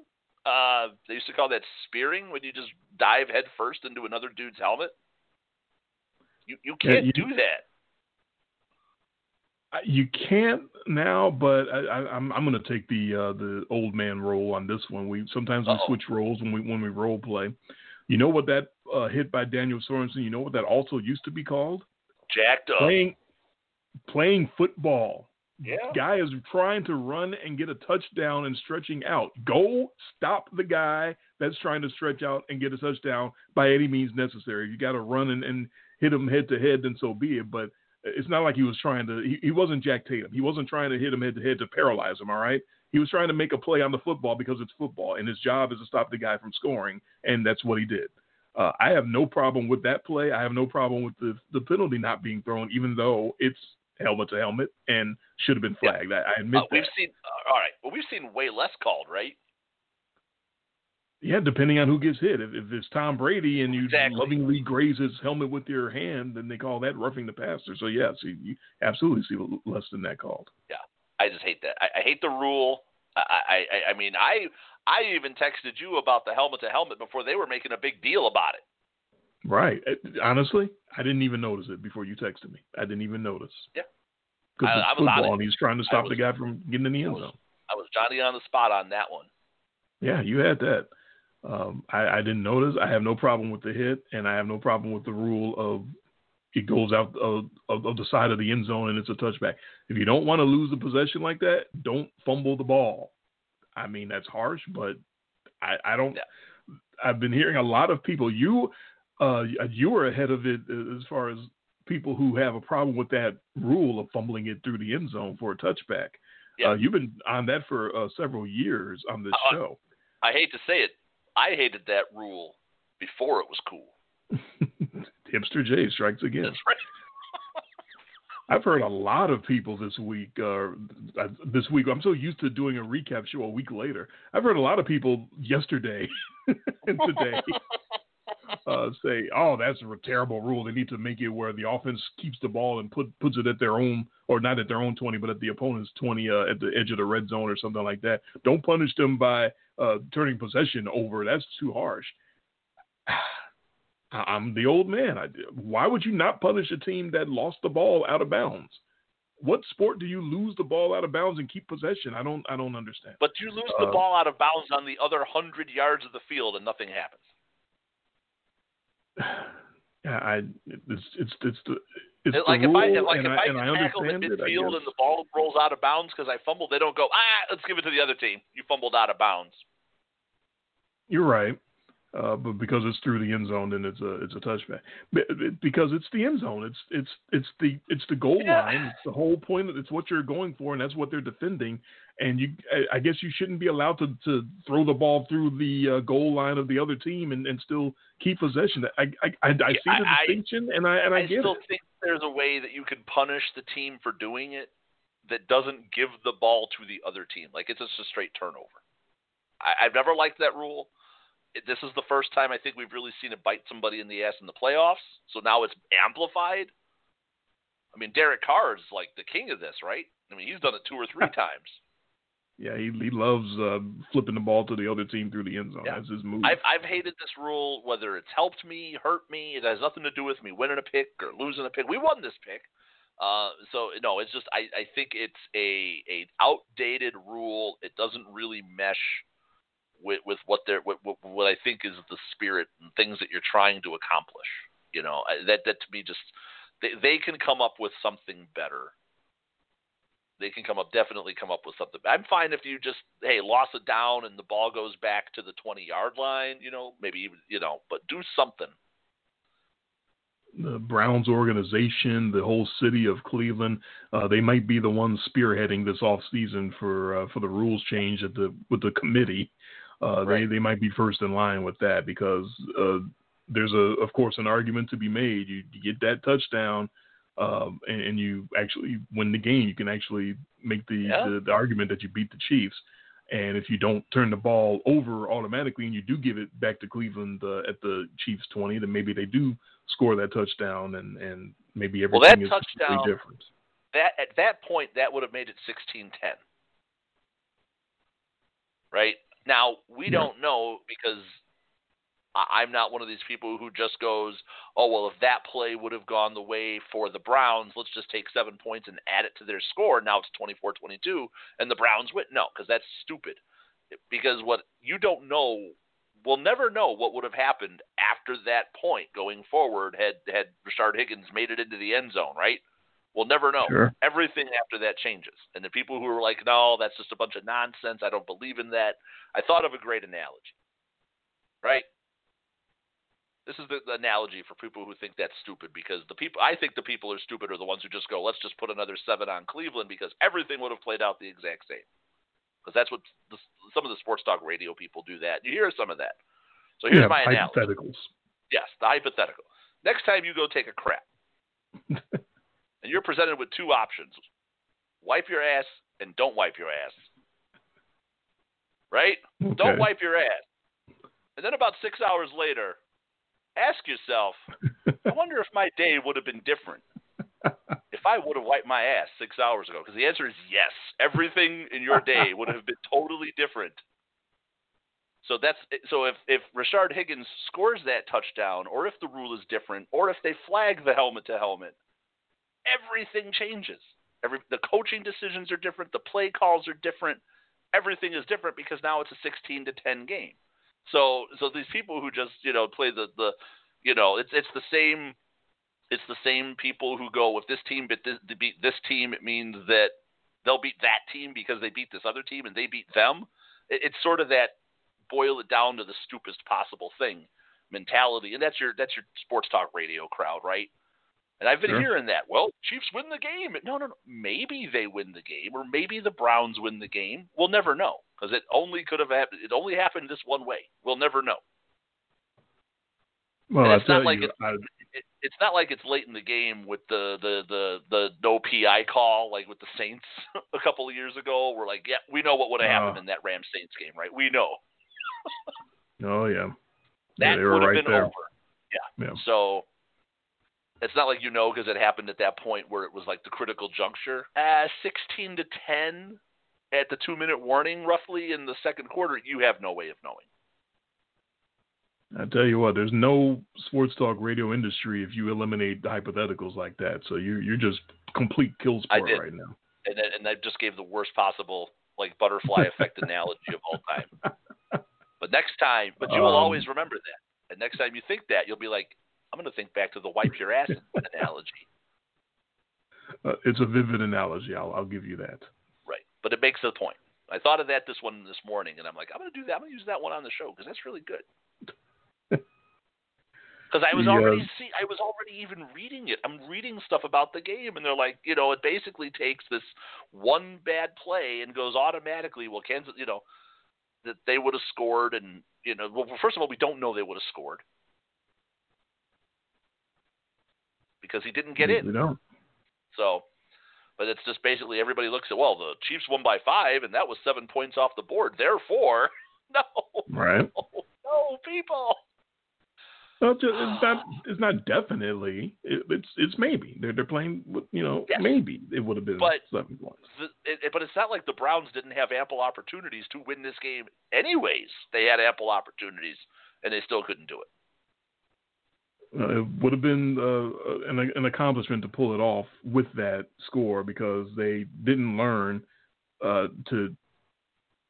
Uh, they used to call that spearing when you just dive headfirst into another dude's helmet. You you can't you- do that. You can't now, but I, I, I'm I'm going to take the uh, the old man role on this one. We sometimes we Uh-oh. switch roles when we when we role play. You know what that uh, hit by Daniel Sorensen? You know what that also used to be called? Jacked up. Playing playing football. Yeah. Guy is trying to run and get a touchdown and stretching out. Go stop the guy that's trying to stretch out and get a touchdown by any means necessary. You got to run and, and hit him head to head, then so be it. But it's not like he was trying to. He, he wasn't Jack Tatum. He wasn't trying to hit him head to head to paralyze him. All right. He was trying to make a play on the football because it's football, and his job is to stop the guy from scoring, and that's what he did. Uh, I have no problem with that play. I have no problem with the the penalty not being thrown, even though it's helmet to helmet and should have been Yeah. flagged. I, I admit Uh, we've that. seen uh, all right. Well, we've seen way less called, right? Yeah, depending on who gets hit. If, if it's Tom Brady and you Exactly. lovingly graze his helmet with your hand, then they call that roughing the passer. So yes, you, you absolutely see less than that called. Yeah, I just hate that. I, I hate the rule. I, I I mean I I even texted you about the helmet to helmet before they were making a big deal about it. Right. Uh, Honestly, I didn't even notice it before you texted me. I didn't even notice. Yeah. Because I- it's I was on football and he's trying to stop was- the guy from getting in the end zone. I was Johnny on the spot on that one. Yeah, you had that. Um, I, I didn't notice. I have no problem with the hit, and I have no problem with the rule of it goes out of, of, of the side of the end zone and it's a touchback. If you don't want to lose the possession like that, don't fumble the ball. I mean, that's harsh, but I, I don't. I've been hearing a lot of people. You, uh, you were ahead of it as far as people who have a problem with that rule of fumbling it through the end zone for a touchback. Yeah. Uh, you've been on that for uh, several years on this show. I hate to say it, I hated that rule before it was cool. Hipster J strikes again. Right. I've heard a lot of people this week. Uh, this week, I'm so used to doing a recap show a week later. I've heard a lot of people yesterday and today uh, say, "Oh, that's a terrible rule. They need to make it where the offense keeps the ball and put puts it at their own, or not at their own 20, but at the opponent's 20 uh, at the edge of the red zone or something like that. Don't punish them by uh, turning possession over. That's too harsh." I'm the old man. I, why would you not punish a team that lost the ball out of bounds? What sport do you lose the ball out of bounds and keep possession? I don't. I don't understand. But you lose uh, the ball out of bounds on the other hundred yards of the field and nothing happens. Yeah, I. It's it's it's the. It's it, like the if rule, I like and if I, I, and I tackle at midfield and the ball rolls out of bounds because I fumbled, they don't go ah let's give it to the other team. You fumbled out of bounds. You're right. Uh, but because it's through the end zone, then it's a it's a touchback. Because it's the end zone. It's it's it's the it's the goal yeah. line. It's the whole point. It's what you're going for, and that's what they're defending. And you, I guess, you shouldn't be allowed to, to throw the ball through the uh, goal line of the other team and, and still keep possession. I I, I, I see the I, distinction, and I and I, I get still it. think there's a way that you can punish the team for doing it that doesn't give the ball to the other team. Like it's just a straight turnover. I, I've never liked that rule this is the first time I think we've really seen it bite somebody in the ass in the playoffs. So now it's amplified. I mean, Derek Carr is like the king of this, right? I mean, he's done it two or three times. Yeah, he he loves uh, flipping the ball to the other team through the end zone. Yeah. That's his move. I've I've hated this rule, whether it's helped me, hurt me. It has nothing to do with me winning a pick or losing a pick. We won this pick. Uh, so no, it's just I, I think it's a a outdated rule. It doesn't really mesh with, with what they're what, what I think is the spirit and things that you're trying to accomplish. You know, that that to me just they they can come up with something better. They can come up definitely come up with something. I'm fine if you just hey loss it down and the ball goes back to the 20 yard line. You know, maybe even you know, but do something. The Browns organization, the whole city of Cleveland, uh, they might be the ones spearheading this off season for uh, for the rules change at the with the committee uh, right. they they might be first in line with that because uh, there's a of course an argument to be made. You, you get that touchdown. Um, and, and, you actually win the game. You can actually make the, yeah. the, the argument that you beat the Chiefs. And if you don't turn the ball over automatically and you do give it back to Cleveland uh, at the Chiefs 20, then maybe they do score that touchdown and, and maybe everything well, that is touchdown, different. That at that point that would have made it 16-10. Right? Now we yeah. don't know because I'm not one of these people who just goes, "Oh well, if that play would have gone the way for the Browns, let's just take seven points and add it to their score. Now it's 24-22, and the Browns win." No, because that's stupid. Because what you don't know, we'll never know what would have happened after that point going forward had had Rashard Higgins made it into the end zone, right? We'll never know. Sure. Everything after that changes. And the people who are like, no, that's just a bunch of nonsense. I don't believe in that. I thought of a great analogy. Right? This is the, the analogy for people who think that's stupid because the people I think the people are stupid are the ones who just go, let's just put another seven on Cleveland because everything would have played out the exact same. Because that's what the, some of the sports talk radio people do. That you hear some of that. So here's yeah, my analogy. Hypotheticals. Yes, the hypothetical. Next time you go take a crap, and you're presented with two options wipe your ass and don't wipe your ass. Right? Okay. Don't wipe your ass. And then about six hours later, ask yourself, I wonder if my day would have been different if I would have wiped my ass six hours ago. Because the answer is yes. Everything in your day would have been totally different. So that's so if if Rashard Higgins scores that touchdown, or if the rule is different, or if they flag the helmet to helmet, everything changes. Every the coaching decisions are different, the play calls are different, everything is different because now it's a 16 to 10 game. So so these people who just you know play the the you know it's it's the same it's the same people who go if this team beat this, beat this team it means that they'll beat that team because they beat this other team and they beat them. It, it's sort of that boil it down to the stupidest possible thing mentality, and that's your that's your sports talk radio crowd, right? And I've been sure. hearing that. Well, Chiefs win the game. No, no, no. Maybe they win the game, or maybe the Browns win the game. We'll never know because it only could have happened. It only happened this one way. We'll never know. Well, it's not like you, it's, I, it, it's not like it's late in the game with the the the the no PI call like with the Saints a couple of years ago. We're like, yeah, we know what would have uh, happened in that Rams Saints game, right? We know. oh yeah, that yeah, would have right been there. over. Yeah. yeah. So it's not like you know because it happened at that point where it was like the critical juncture. Uh, 16 to 10 at the two minute warning, roughly in the second quarter. You have no way of knowing. I tell you what, there's no sports talk radio industry if you eliminate the hypotheticals like that. So you you're just complete kill sport right now. And and I just gave the worst possible like butterfly effect analogy of all time. But next time, but you will um, always remember that. And next time you think that, you'll be like, I'm going to think back to the wipe your ass analogy. Uh, it's a vivid analogy. I'll I'll give you that. Right, but it makes the point. I thought of that this one this morning, and I'm like, I'm going to do that. I'm going to use that one on the show because that's really good. Because I was already see, I was already even reading it. I'm reading stuff about the game, and they're like, you know, it basically takes this one bad play and goes automatically. Well, Kansas, you know, that they would have scored, and you know, well, first of all, we don't know they would have scored because he didn't get in. We don't. So, but it's just basically everybody looks at well, the Chiefs won by five, and that was seven points off the board. Therefore, no, right? No, no people. Well, it's, it's not. It's not definitely. It, it's it's maybe they're they're playing. With, you know, yes. maybe it would have been but seven points. The, it, but it's not like the Browns didn't have ample opportunities to win this game. Anyways, they had ample opportunities and they still couldn't do it. Uh, it would have been uh, an, an accomplishment to pull it off with that score because they didn't learn uh, to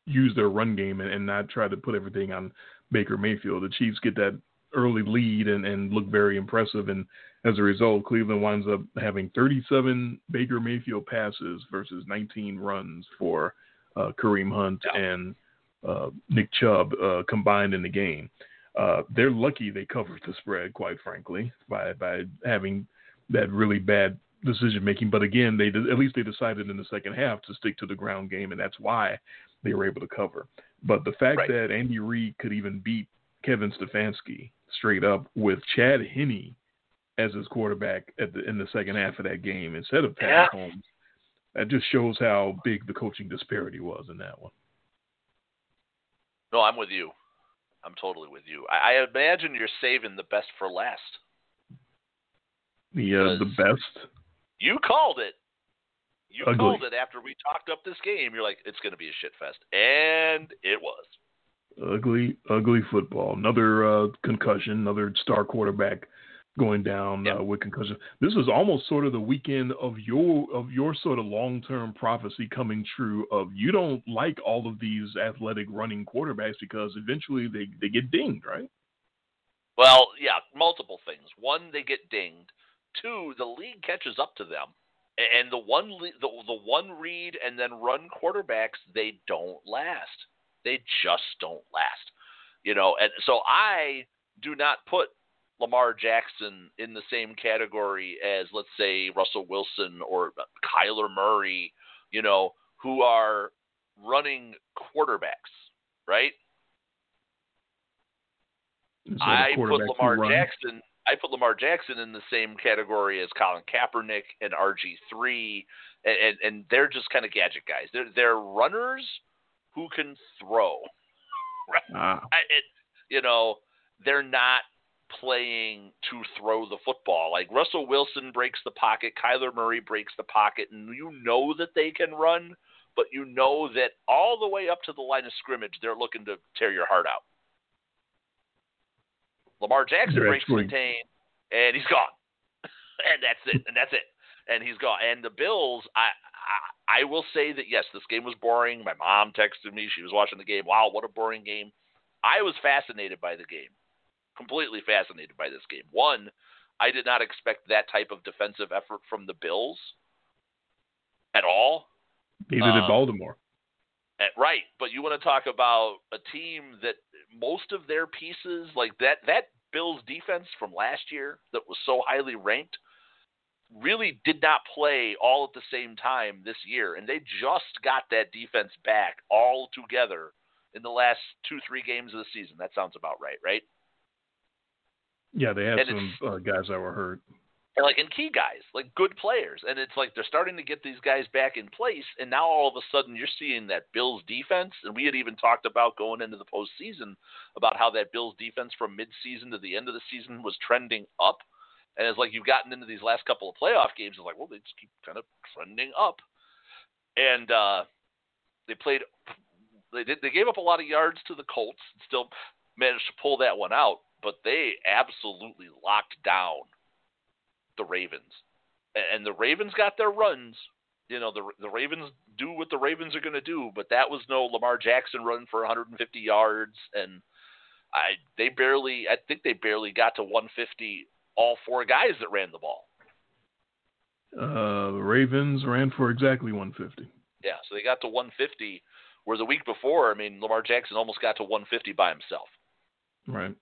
use their run game and, and not try to put everything on Baker Mayfield. The Chiefs get that early lead and, and look very impressive. And as a result, Cleveland winds up having 37 Baker Mayfield passes versus 19 runs for uh, Kareem Hunt and uh, Nick Chubb uh, combined in the game. Uh, they're lucky they covered the spread, quite frankly, by by having that really bad decision making. But again, they at least they decided in the second half to stick to the ground game, and that's why they were able to cover. But the fact right. that Andy Reid could even beat Kevin Stefanski straight up with Chad Henne as his quarterback at the in the second half of that game instead of Pat yeah. Holmes. That just shows how big the coaching disparity was in that one. No, I'm with you. I'm totally with you. I, I imagine you're saving the best for last. The uh, the best. You called it. You Ugly. called it after we talked up this game. You're like, it's going to be a shit fest, and it was. Ugly, ugly football. Another uh, concussion. Another star quarterback going down uh, with concussion. This is almost sort of the weekend of your of your sort of long term prophecy coming true. Of you don't like all of these athletic running quarterbacks because eventually they they get dinged, right? Well, yeah, multiple things. One, they get dinged. Two, the league catches up to them, and the one the the one read and then run quarterbacks they don't last. They just don't last. You know, and so I do not put Lamar Jackson in the same category as, let's say, Russell Wilson or Kyler Murray, you know, who are running quarterbacks, right? I put Lamar Jackson. I put Lamar Jackson in the same category as Colin Kaepernick and RG three, and, and, and they're just kind of gadget guys. They're they're runners who can throw. Right? Ah. I, it, you know, they're not playing to throw the football. Like Russell Wilson breaks the pocket, Kyler Murray breaks the pocket, and you know that they can run, but you know that all the way up to the line of scrimmage, they're looking to tear your heart out. Lamar Jackson breaks the contain, and he's gone. and that's it. And that's it. And he's gone. And the Bills, I, I I will say that yes, this game was boring. My mom texted me; she was watching the game. Wow, what a boring game! I was fascinated by the game completely fascinated by this game. One, I did not expect that type of defensive effort from the Bills at all. Neither did um, Baltimore. Uh, right, but you want to talk about a team that most of their pieces, like that, that Bills defense from last year that was so highly ranked, really did not play all at the same time this year, and they just got that defense back all together in the last two, three games of the season. That sounds about right, right? Yeah, they had and some uh, guys that were hurt. And like and key guys, like good players, and it's like they're starting to get these guys back in place, and now all of a sudden you're seeing that Bills defense, and we had even talked about going into the postseason about how that Bills defense from midseason to the end of the season was trending up, and it's like you've gotten into these last couple of playoff games, it's like well they just keep kind of trending up, and uh, they played, they did they gave up a lot of yards to the Colts, and still managed to pull that one out, but they absolutely locked down the Ravens, and the Ravens got their runs. You know, the the Ravens do what the Ravens are going to do, but that was no Lamar Jackson run for 150 yards, and I they barely, I think they barely got to 150. All four guys that ran the ball. Uh, the Ravens ran for exactly 150. Yeah, so they got to 150, where the week before, I mean, Lamar Jackson almost got to 150 by himself. Right.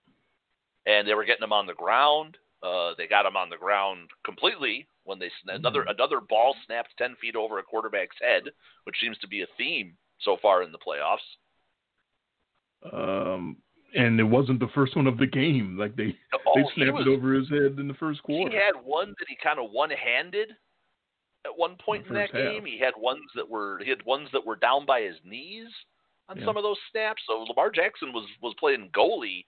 And they were getting him on the ground. Uh, they got him on the ground completely when they another mm-hmm. another ball snapped ten feet over a quarterback's head, which seems to be a theme so far in the playoffs. Um, and it wasn't the first one of the game. Like they oh, they snapped was, it over his head in the first quarter. He had one that he kind of one handed at one point in, in that half. game. He had ones that were he had ones that were down by his knees on yeah. some of those snaps. So Lamar Jackson was was playing goalie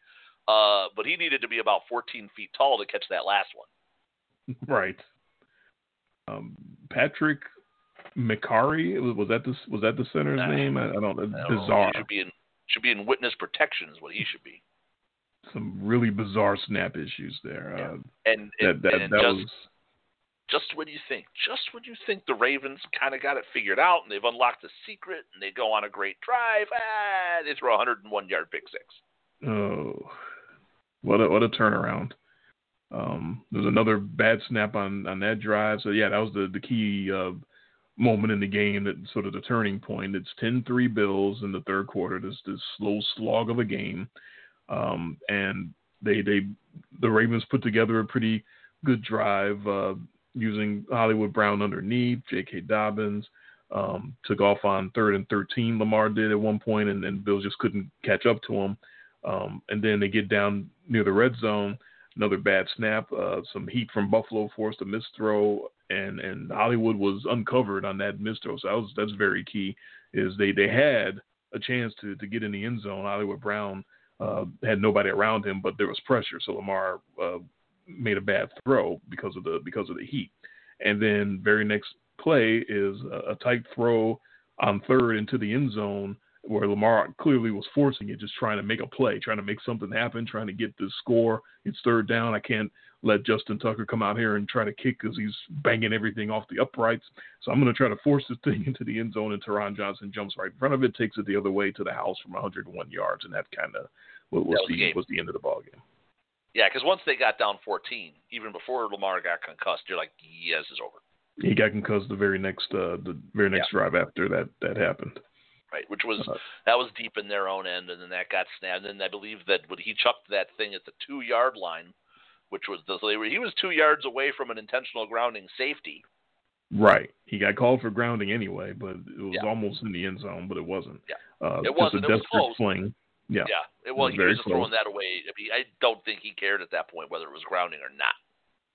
uh, but he needed to be about 14 feet tall to catch that last one. Right. Um, Patrick Mekari was that the was that the center's nah, name? I, I don't know. Bizarre. Know. should be in should be in witness protection is what he should be. Some really bizarre snap issues there. Yeah. Uh, and, and, that, that, and that just, was just when you think, just when you think the Ravens kind of got it figured out and they've unlocked the secret and they go on a great drive, ah, they throw a 101 yard pick six. Oh, what a what a turnaround. Um, there's another bad snap on on that drive. So yeah, that was the the key uh, moment in the game that sort of the turning point. It's 10-3 Bills in the third quarter. This this slow slog of a game, um, and they they the Ravens put together a pretty good drive uh, using Hollywood Brown underneath, J.K. Dobbins. Um, took off on third and 13. Lamar did at one point, and, and Bills just couldn't catch up to him. Um, and then they get down near the red zone, another bad snap, uh, some heat from Buffalo forced a missed throw, and and Hollywood was uncovered on that missed throw. So that was, that's very key. Is they they had a chance to to get in the end zone. Hollywood Brown uh, had nobody around him, but there was pressure, so Lamar uh, made a bad throw because of the because of the heat. And then very next play is a, a tight throw on third into the end zone where Lamar clearly was forcing it, just trying to make a play, trying to make something happen, trying to get the score. It's third down. I can't let Justin Tucker come out here and try to kick because he's banging everything off the uprights. So I'm going to try to force this thing into the end zone, and Taron Johnson jumps right in front of it, takes it the other way to the house from 101 yards, and that kind of was, was, the, the was the end of the ball game. Yeah, because once they got down 14, even before Lamar got concussed, you're like, yes, it's over. He got concussed the very next uh, the very next yeah. drive after that that happened right? Which was uh, that was deep in their own end, and then that got snapped. And then I believe that when he chucked that thing at the two yard line, which was the he was two yards away from an intentional grounding safety. Right, he got called for grounding anyway, but it was yeah. almost in the end zone, but it wasn't. Yeah, uh, it wasn't. A it was close. Fling. Yeah, yeah. It, well, it was he was just throwing that away. I, mean, I don't think he cared at that point whether it was grounding or not.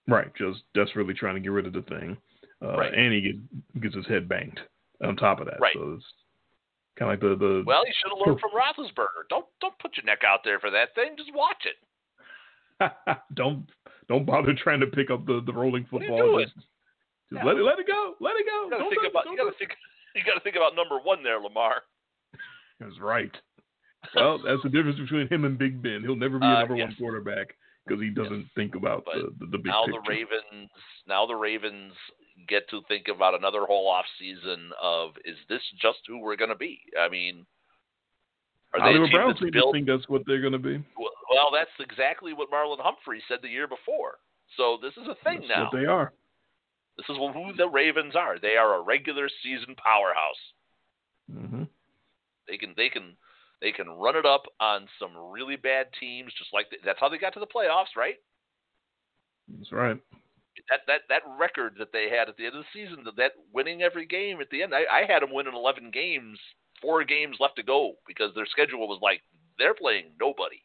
Right, just desperately trying to get rid of the thing. Uh, right. And he get, gets his head banged on top of that. Right. So it's Kind of like the the. Well, you should have learned from Roethlisberger. Don't don't put your neck out there for that thing. Just watch it. don't don't bother trying to pick up the the rolling football. What are you doing? Just, just yeah. let it let it go. Let it go. You gotta think about you gotta think you gotta think about number one there, Lamar. That's right. Well, that's the difference between him and Big Ben. He'll never be a uh, number uh, yes. one quarterback because he doesn't yes. think about the, the, the big now picture. the Ravens now the Ravens get to think about another whole off season of is this just who we're going to be? I mean, are they Orlando Brown seems to think that's what they're going to be. Well, that's exactly what Marlon Humphrey said the year before. So this is a thing that's now. What they are. This is who the Ravens are. They are a regular season powerhouse. Mm-hmm. They can they can they can run it up on some really bad teams, just like the, that's how they got to the playoffs, right? That's right. That that that record that they had at the end of the season, that winning every game at the end, I, I had them winning 11 games, four games left to go because their schedule was like they're playing nobody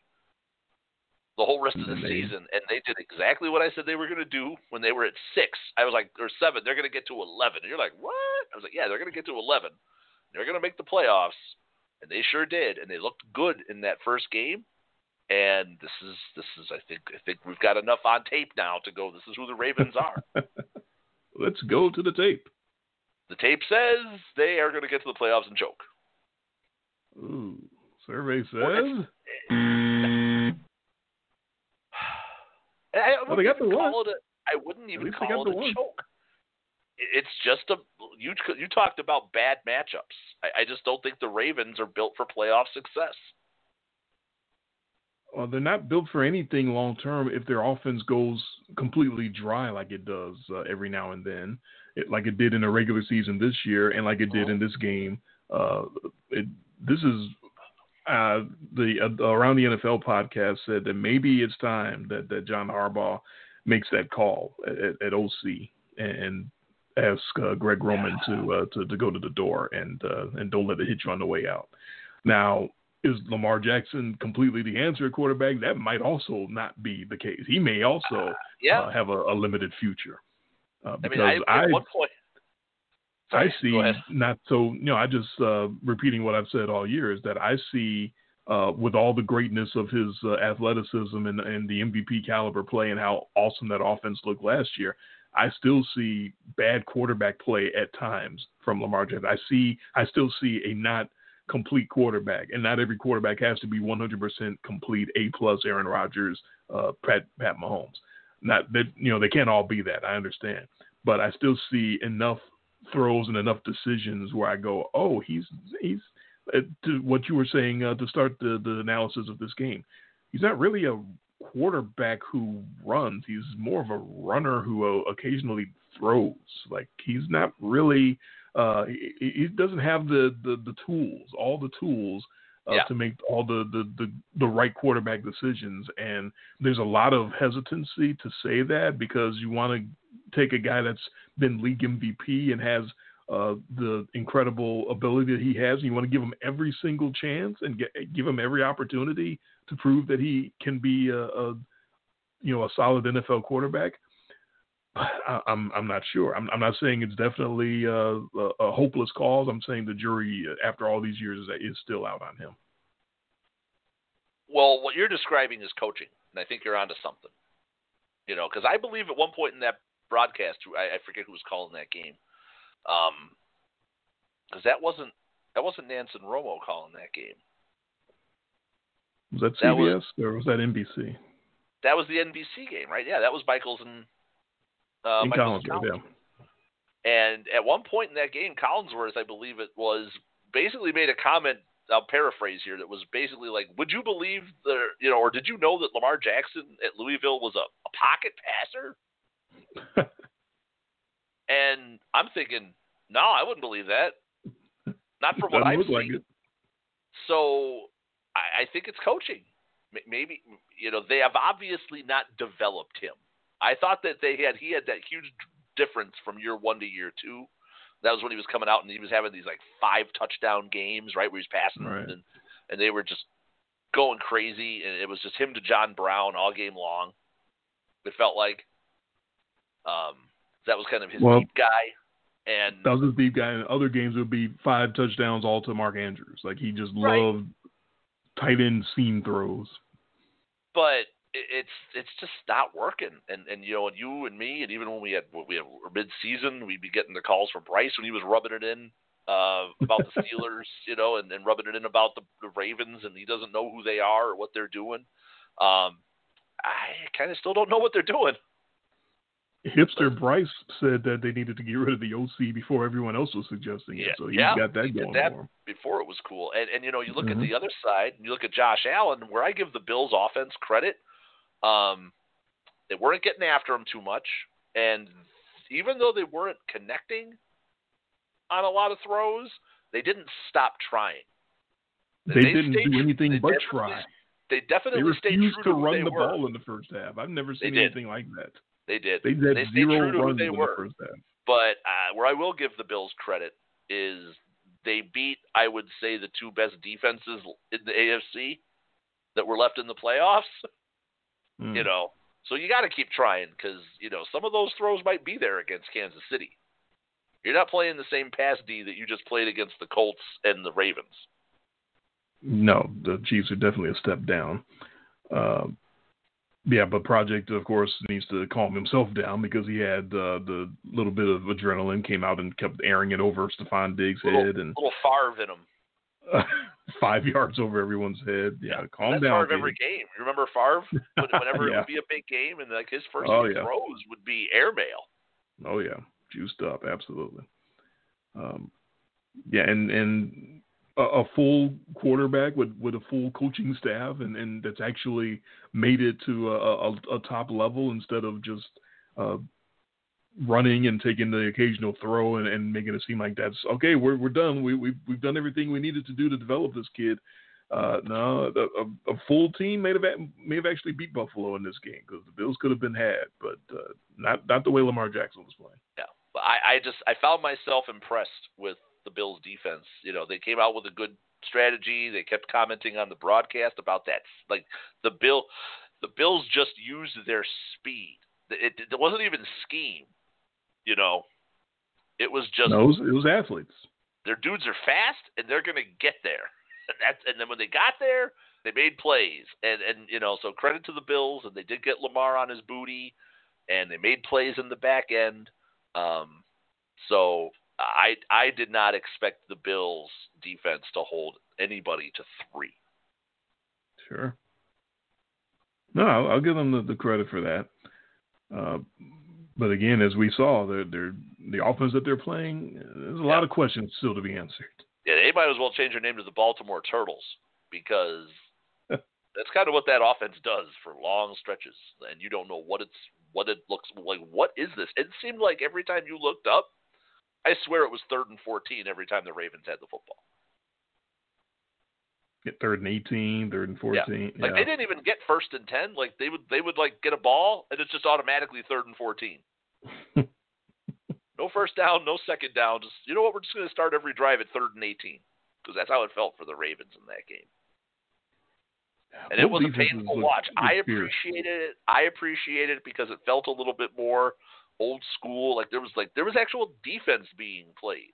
the whole rest of the season, and they did exactly what I said they were going to do when they were at six. I was like, or seven, they're going to get to eleven. And you're like, what? I was like, yeah, they're going to get to eleven. They're going to make the playoffs, and they sure did, and they looked good in that first game. And this is this is I think I think we've got enough on tape now to go. This is who the Ravens are. Let's go to the tape. The tape says they are going to get to the playoffs and choke. Ooh, survey says. I, well, they got the one. A, I wouldn't even call it a one. choke. It's just a you. You talked about bad matchups. I, I just don't think the Ravens are built for playoff success. Well, they're not built for anything long term if their offense goes completely dry like it does uh, every now and then, it, like it did in the regular season this year, and like it did in this game. Uh, it, this is uh, the uh, around the NFL podcast said that maybe it's time that, that John Harbaugh makes that call at, at OC and ask uh, Greg Roman to, uh, to to go to the door and uh, and don't let it hit you on the way out. Now, is Lamar Jackson completely the answer at quarterback? That might also not be the case. He may also yeah. have a, a, limited future. because I mean, I, at one point I see not so. You know, I just uh, repeating what I've said all year is that I see uh, with all the greatness of his uh, athleticism and, and the MVP caliber play and how awesome that offense looked last year. I still see bad quarterback play at times from Lamar Jackson. I see, I still see a not complete quarterback, and not every quarterback has to be 100% complete. A plus Aaron Rodgers, uh, Pat Pat Mahomes. Not that you know they can't all be that. I understand, but I still see enough throws and enough decisions where I go, oh, he's he's uh, to what you were saying uh, to start the the analysis of this game. He's not really a quarterback who runs. He's more of a runner who uh, occasionally throws. Like he's not really. Uh, he, he doesn't have the, the, the tools, all the tools uh, yeah. to make all the, the, the, the, right quarterback decisions. And there's a lot of hesitancy to say that because you want to take a guy that's been league MVP and has uh, the incredible ability that he has. And you want to give him every single chance and get, give him every opportunity to prove that he can be a, a you know a solid NFL quarterback. I, am I'm not sure. I'm, I'm not saying it's definitely a, a, a, hopeless cause. I'm saying the jury, after all these years, is still out on him. Well, what you're describing is coaching, and I think you're onto something. You know, because I believe at one point in that broadcast. I, I forget who was calling that game. Um, because that wasn't that wasn't Nantz and Romo calling that game. Was that CBS that was, or was that NBC? That was the NBC game, right? Yeah, that was Michaels and uh, in Michaels Collinsworth, yeah. And at one point in that game, Collinsworth, I believe it was, basically made a comment. I'll paraphrase here. That was basically like, "Would you believe the, you know, or did you know that Lamar Jackson at Louisville was a, a pocket passer?" and I'm thinking, no, I wouldn't believe that. Not from what I've seen. Like so I, I think it's coaching. Maybe you know they have obviously not developed him. I thought that they had he had that huge difference from year one to year two. That was when he was coming out and he was having these like five touchdown games, right, where he was passing right. and and they were just going crazy, and it was just him to John Brown all game long. It felt like, um, that was kind of his well, deep guy. And that was his deep guy. And other games would be five touchdowns all to Mark Andrews. Like he just right. loved tight end seam throws. But it's it's just not working. And and you know, and you and me, and even when we had we had mid season, we'd be getting the calls from Bryce when he was rubbing it in uh, about the Steelers, you know, and, and rubbing it in about the, the Ravens, and he doesn't know who they are or what they're doing. Um, I kind of still don't know what they're doing. Hipster Bryce said that they needed to get rid of the OC before everyone else was suggesting yeah, it. So he's yeah, got that he going that for him. Before it was cool. And and you know, you look mm-hmm. at the other side, and you look at Josh Allen, where I give the Bills offense credit. Um, they weren't getting after him too much, and even though they weren't connecting on a lot of throws, they didn't stop trying. They, they didn't stayed, do anything but try. They definitely they refused to, run the were. ball in the first half. I've never seen anything like that. They did. They did they zero runs in were. the first half. But uh, where I will give the Bills credit is they beat, I would say, the two best defenses in the AFC that were left in the playoffs. Mm. You know, so you got to keep trying because you know some of those throws might be there against Kansas City. You're not playing the same pass D that you just played against the Colts and the Ravens. No, the Chiefs are definitely a step down. Uh, yeah, but Project, of course, needs to calm himself down because he had uh, the little bit of adrenaline, came out and kept airing it over Stefon Diggs' little, head and a little Favre in him. Five yards over everyone's head. Yeah, calm That's down. Favre every game. You remember Favre? Whenever yeah. it would be a big game, and like his first oh, yeah. throws would be airmail. Oh yeah, juiced up, absolutely. Um, yeah, and and a, a, full quarterback with, with a full coaching staff, and, and that's actually made it to a, a, a top level instead of just uh, running and taking the occasional throw and, and making it seem like that's okay. We're we're done. We we've we've done everything we needed to do to develop this kid. Uh, no, a, a, full team may have may have actually beat Buffalo in this game because the Bills could have been had, but uh, not not the way Lamar Jackson was playing. Yeah, I, I just I found myself impressed with the Bills defense. You know, they came out with a good strategy. They kept commenting on the broadcast about that. Like the Bill, the Bills just used their speed. It, it wasn't even scheme. You know, it was just no, it was, it was athletes. Their dudes are fast, and they're going to get there. And that's and then when they got there, they made plays. And and you know, so credit to the Bills, and they did get Lamar on his booty, and they made plays in the back end. Um, so I I did not expect the Bills defense to hold anybody to three. Sure. No, I'll, I'll give them the, the, credit for that. Uh, but again, as we saw, they're, they're, the offense that they're playing, there's a yeah. lot of questions still to be answered. Yeah, they might as well change their name to the Baltimore Turtles because that's kind of what that offense does for long stretches, and you don't know what it's what it looks like. What is this? It seemed like every time you looked up, I swear it was third and 14 every time the Ravens had the football. Get third and 18, third and 14. Yeah. Like yeah. they didn't even get first and 10. Like they would they would like get a ball and it's just automatically third and 14. no first down, no second down. Just you know what? We're just going to start every drive at third and 18 because that's how it felt for the Ravens in that game. And it was a painful watch. I appreciated it. I appreciated it because it felt a little bit more old school. Like there was like there was actual defense being played.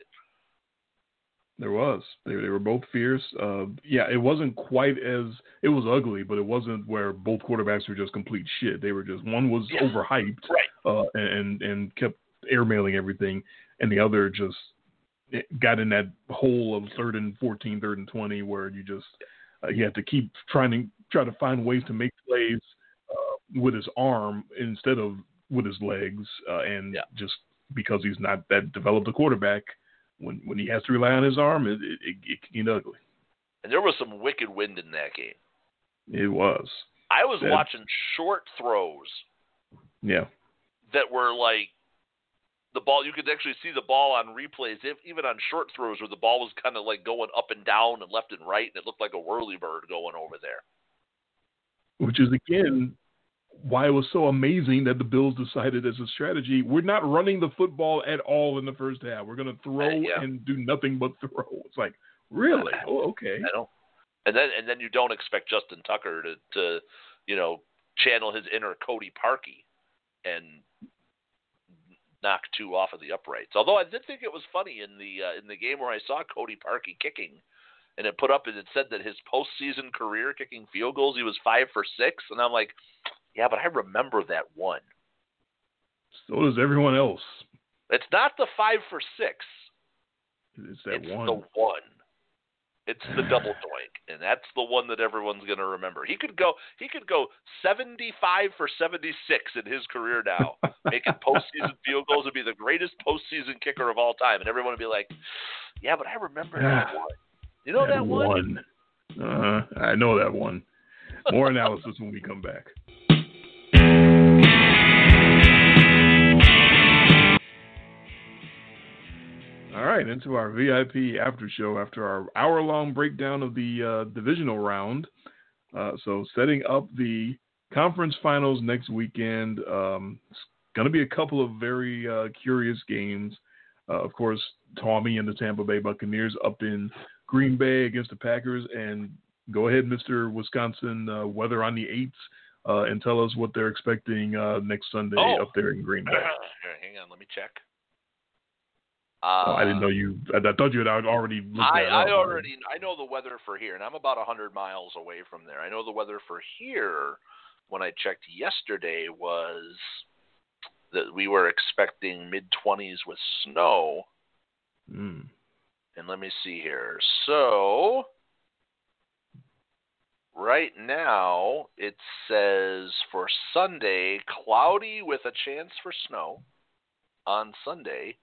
There was. They they were both fierce. Uh, yeah, it wasn't quite as it was ugly, but it wasn't where both quarterbacks were just complete shit. They were just one was yeah. overhyped, right? Uh, and and kept airmailing everything, and the other just got in that hole of third and 14, third and twenty, where you just uh, you have to keep trying to try to find ways to make plays uh, with his arm instead of with his legs, uh, and yeah. just because he's not that developed a quarterback, when when he has to rely on his arm, it it, it, it can get ugly. And there was some wicked wind in that game. It was. I was that, watching short throws. Yeah. That were like the ball. You could actually see the ball on replays, if, even on short throws, where the ball was kind of like going up and down and left and right, and it looked like a whirly bird going over there. Which is again why it was so amazing that the Bills decided as a strategy, we're not running the football at all in the first half. We're going to throw yeah. and do nothing but throw. It's like, really? Oh, okay. And then and then you don't expect Justin Tucker to to you know channel his inner Cody Parkey and knock two off of the uprights. Although I did think it was funny in the uh, in the game where I saw Cody Parkey kicking and it put up and it said that his postseason career kicking field goals he was five for six, and I'm like, yeah, but I remember that one. So does everyone else. It's not the five for six. It's that it's one. the one. It's the double doink, and that's the one that everyone's going to remember. He could go. He could go seventy-five for seventy-six in his career now, making postseason field goals and be the greatest postseason kicker of all time, and everyone would be like, "Yeah, but I remember that one." You know that, that one? one. Uh, I know that one. More analysis when we come back. All right, into our VIP after show after our hour long breakdown of the uh, divisional round. Uh, so, setting up the conference finals next weekend. Um, it's going to be a couple of very uh, curious games. Uh, of course, Tommy and the Tampa Bay Buccaneers up in Green Bay against the Packers. And go ahead, Mr. Wisconsin, uh, weather on the 8th, uh, and tell us what they're expecting next Sunday oh. up there in Green Bay. Hang on, let me check. Uh, oh, I didn't know you. I, I thought you had already I, I up. already. I know the weather for here, and I'm about hundred miles away from there. I know the weather for here. When I checked yesterday, was that we were expecting mid 20s with snow. Mm. And let me see here. So right now it says for Sunday cloudy with a chance for snow on Sunday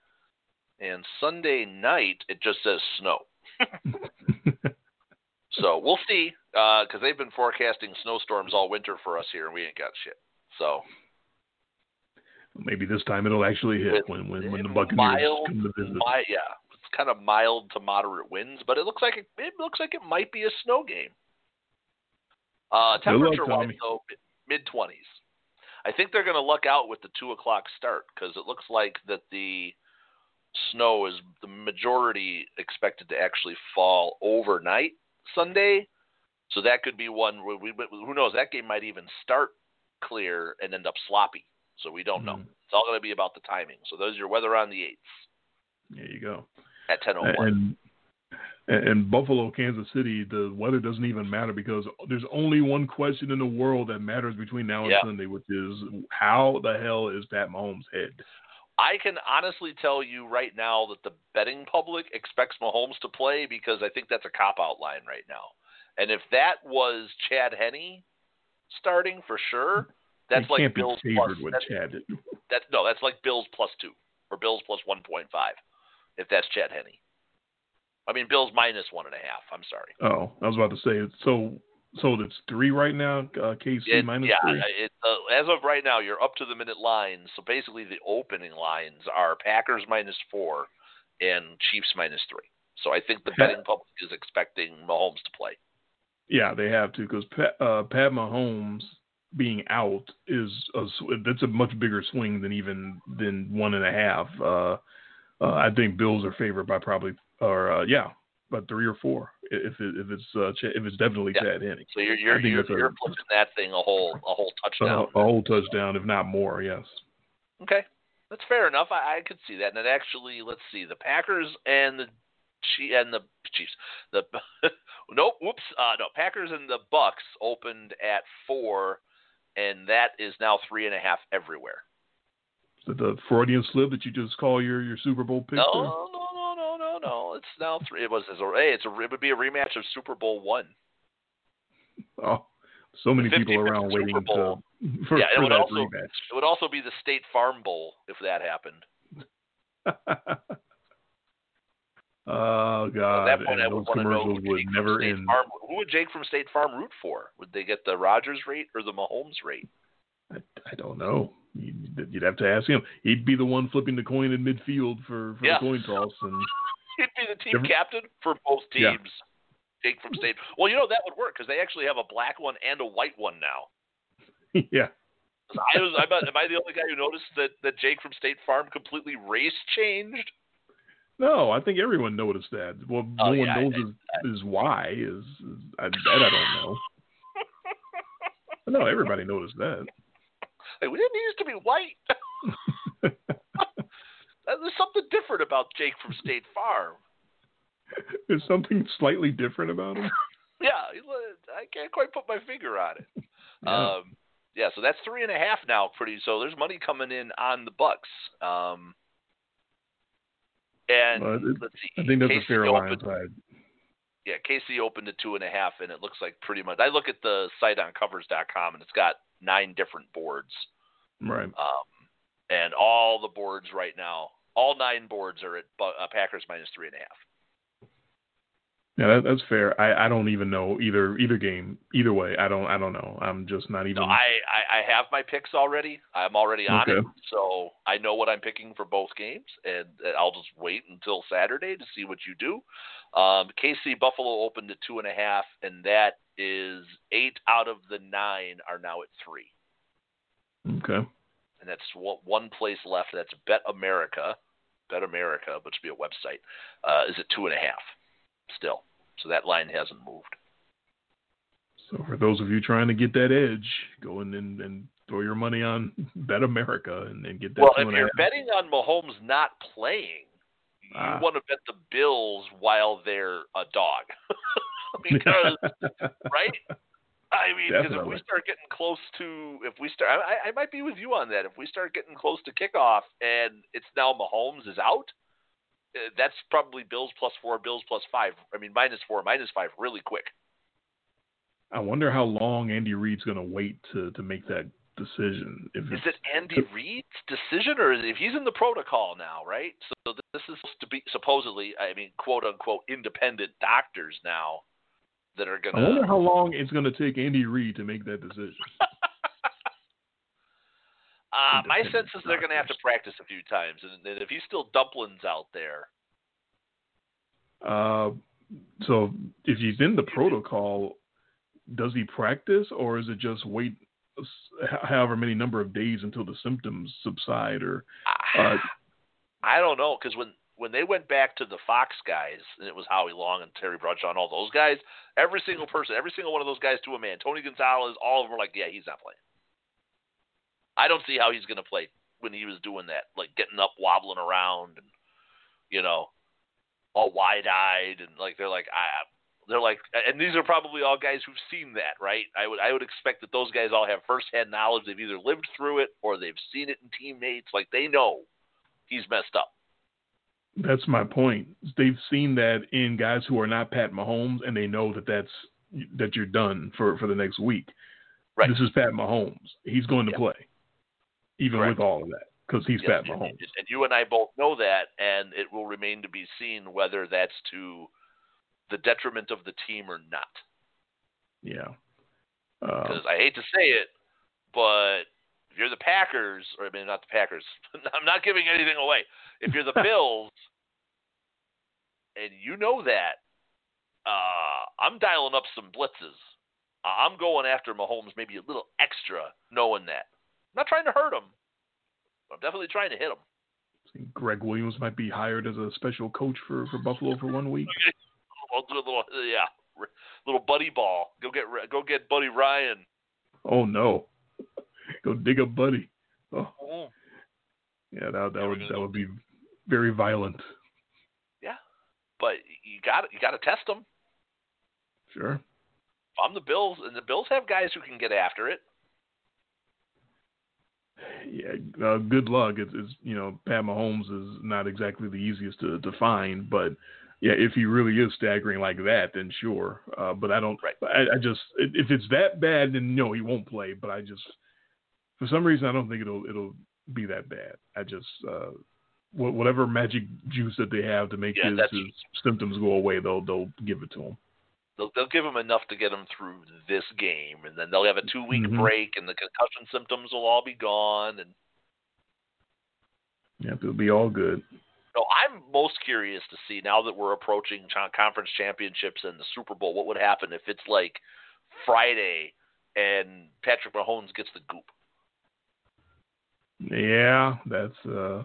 and Sunday night it just says snow. so we'll see, because uh, they've been forecasting snowstorms all winter for us here, and we ain't got shit. So maybe this time it'll actually hit when when, when the Buccaneers mild, come to visit. Yeah, it's kind of mild to moderate winds, but it looks like it, it looks like it might be a snow game. Uh, temperature wise, though, mid twenties. I think they're going to luck out with the two o'clock start because it looks like that the snow is the majority expected to actually fall overnight Sunday. So that could be one where we who knows that game might even start clear and end up sloppy. So we don't know. Mhm. It's all going to be about the timing. So those are your weather on the eighth There you go. at ten oh one. And and Buffalo, Kansas City, the weather doesn't even matter because there's only one question in the world that matters between now and Yeah. Sunday, which is how the hell is Pat Mahomes' head? I can honestly tell you right now that the betting public expects Mahomes to play because I think that's a cop out line right now. And if that was Chad Henne starting for sure, that's like Bills favored plus. That's, Chad. that's no, that's like Bills plus two or Bills plus one point five. If that's Chad Henne, I mean Bills minus one and a half. I'm sorry. Oh, I was about to say it's so. So it's three right now. Uh, KC It- minus yeah, three. it, uh, as of right now, you're up to the minute lines. So basically, the opening lines are Packers minus four and Chiefs minus three. So I think the betting public is expecting Mahomes to play. Yeah, they have to because Pat, uh, Pat Mahomes being out is a, that's a much bigger swing than even than one and a half. Uh, uh, I think Bills are favored by probably or uh, yeah, about three or four if it, if it's uh, if it's definitely Yeah. Chad Henne. So you're you're you're, you're flipping that thing a whole a whole touchdown. a whole touchdown, if not more. Yes. Okay, that's fair enough. I, I could see that. And then actually, let's see, the Packers and the and the Chiefs. The nope, whoops, uh, no, Packers and the Bucks opened at four, and that is now three and a half everywhere. The Freudian slip that you just call your your Super Bowl pick? No, there? no, no, no, no, no. It's now three. It was it's a, hey, it's a it would be a rematch of Super Bowl one. Oh, so many people around Super waiting Bowl. to for, Yeah, it for would that also- rematch. It would also be the State Farm Bowl if that happened. oh God! At that point, and I would want to know who would never State end. Farm, who would Jake from State Farm root for? Would they get the Rodgers rate or the Mahomes rate? I, I don't know. You'd, you'd have to ask him. He'd be the one flipping the coin in midfield for, for Yeah. the coin toss, and He'd be the team Different- captain for both Yeah. teams. Jake from State. Well, you know that would work because they actually have a black one and a white one now. yeah. I was, I, am I the only guy who noticed that, that Jake from State Farm completely race changed? no, I think everyone noticed that. Well, Oh, no yeah, one knows is, is why is, is I, that I don't know. no, everybody noticed that. Like, we didn't need it to be white. There's something different about Jake from State Farm. There's something slightly different about him. Yeah, I can't quite put my finger on it. Yeah. Um, yeah, so that's three and a half now. Pretty so. There's money coming in on the Bucks. Um, and Well, it- let's see. I think that's KC a fair line. opened, side. Yeah, KC opened at two and a half, and it looks like pretty much. I look at the site on covers.com, and it's got nine different boards. Right. Um, and all the boards right now, all nine boards are at uh, Packers minus three and a half. Yeah, that, that's fair. I, I don't even know either either game either way. I don't I don't know. I'm just not even. No, I, I, I have my picks already. I'm already on okay. it, so I know what I'm picking for both games, and I'll just wait until Saturday to see what you do. Um, KC Buffalo opened at two and a half, and that is eight out of the nine are now at three. Okay. And that's one place left. That's Bet America. Bet America, which would be a website, uh, is at two and a half still. So that line hasn't moved. So for those of you trying to get that edge, go in and, and throw your money on Bet America and, and get that. Well, if you're betting on Mahomes not playing, you ah. want to bet the Bills while they're a dog, because right. I mean, because if we start getting close to, if we start, I, I might be with you on that. If we start getting close to kickoff and it's now Mahomes is out, Uh, that's probably Bills plus four, Bills plus five. I mean, minus four, minus five, really quick. I wonder how long Andy Reid's going to wait to to make that decision. If is it Andy Reid's decision, or is if he's in the protocol now, right? So this is to be supposedly, I mean, quote unquote, independent doctors now that are going to. I wonder how long it's going to take Andy Reid to make that decision. Uh, my sense is they're going to have to practice a few times, and if he's still dumplings out there. Uh, so if he's in the protocol, does he practice, or is it just wait however many number of days until the symptoms subside? Or uh, I don't know, because when when they went back to the Fox guys, and it was Howie Long and Terry Bradshaw and all those guys, every single person, every single one of those guys to a man, Tony Gonzalez, all of them were like, yeah, he's not playing. I don't see how he's going to play when he was doing that, like getting up, wobbling around, and you know, all wide-eyed, and like they're like, I, they're like, and these are probably all guys who've seen that, right? I would, I would expect that those guys all have first-hand knowledge. They've either lived through it or they've seen it in teammates. Like they know he's messed up. That's my point. They've seen that in guys who are not Pat Mahomes, and they know that that's that you're done for for the next week. Right. This is Pat Mahomes. He's going to yep. play even with all of that, because he's yes, Pat Mahomes. And you and I both know that, and it will remain to be seen whether that's to the detriment of the team or not. Yeah. Because uh, I hate to say it, but if you're the Packers, or I mean, not the Packers, I'm not giving anything away. If you're the Bills, and you know that, uh, I'm dialing up some blitzes. I'm going after Mahomes maybe a little extra, knowing that. I'm not trying to hurt him. I'm definitely trying to hit him. Gregg Williams might be hired as a special coach for, for Buffalo for one week. I'll do a little, yeah, little buddy ball. Go get go get Buddy Ryan. Oh no, go dig up Buddy. Oh, mm-hmm. yeah, that that would that would be very violent. Yeah, but you got you got to test them. Sure. I'm the Bills, and the Bills have guys who can get after it yeah, uh, good luck. It's, it's, you know Pat Mahomes is not exactly the easiest to, to find, but yeah, if he really is staggering like that, then sure. Uh, but I don't. Right. I, I just if it's that bad, then no, he won't play. But I just for some reason I don't think it'll it'll be that bad. I just uh, whatever magic juice that they have to make yeah, his, his symptoms go away, they'll they'll give it to him. They'll, they'll give him enough to get him through this game, and then they'll have a two week mm-hmm. break, and the concussion symptoms will all be gone. And yeah, it'll be all good. No, I'm most curious to see now that we're approaching conference championships and the Super Bowl. What would happen if it's like Friday and Patrick Mahomes gets the goop? Yeah, that's uh,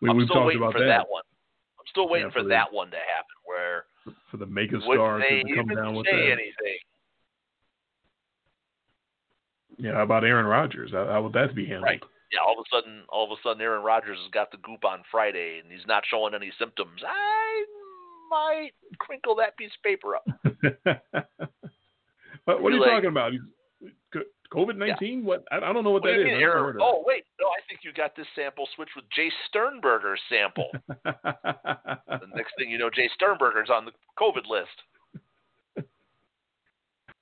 we, still talked waiting about for that. that one. I'm still waiting yeah, for, for that one to happen where for the mega star to come down with that. anything. Yeah, how about Aaron Rodgers? How, how would that be handled? Right. Yeah, all of a sudden, all of a sudden, Aaron Rodgers has got the goop on Friday, and he's not showing any symptoms. I might crinkle that piece of paper up. what, what are you like, talking about? COVID nineteen? Yeah. What? I, I, don't know what, what that is. Aaron, oh wait, no, I think you got this sample switched with Jay Sternberger's sample. the next thing you know, Jay Sternberger's on the COVID list.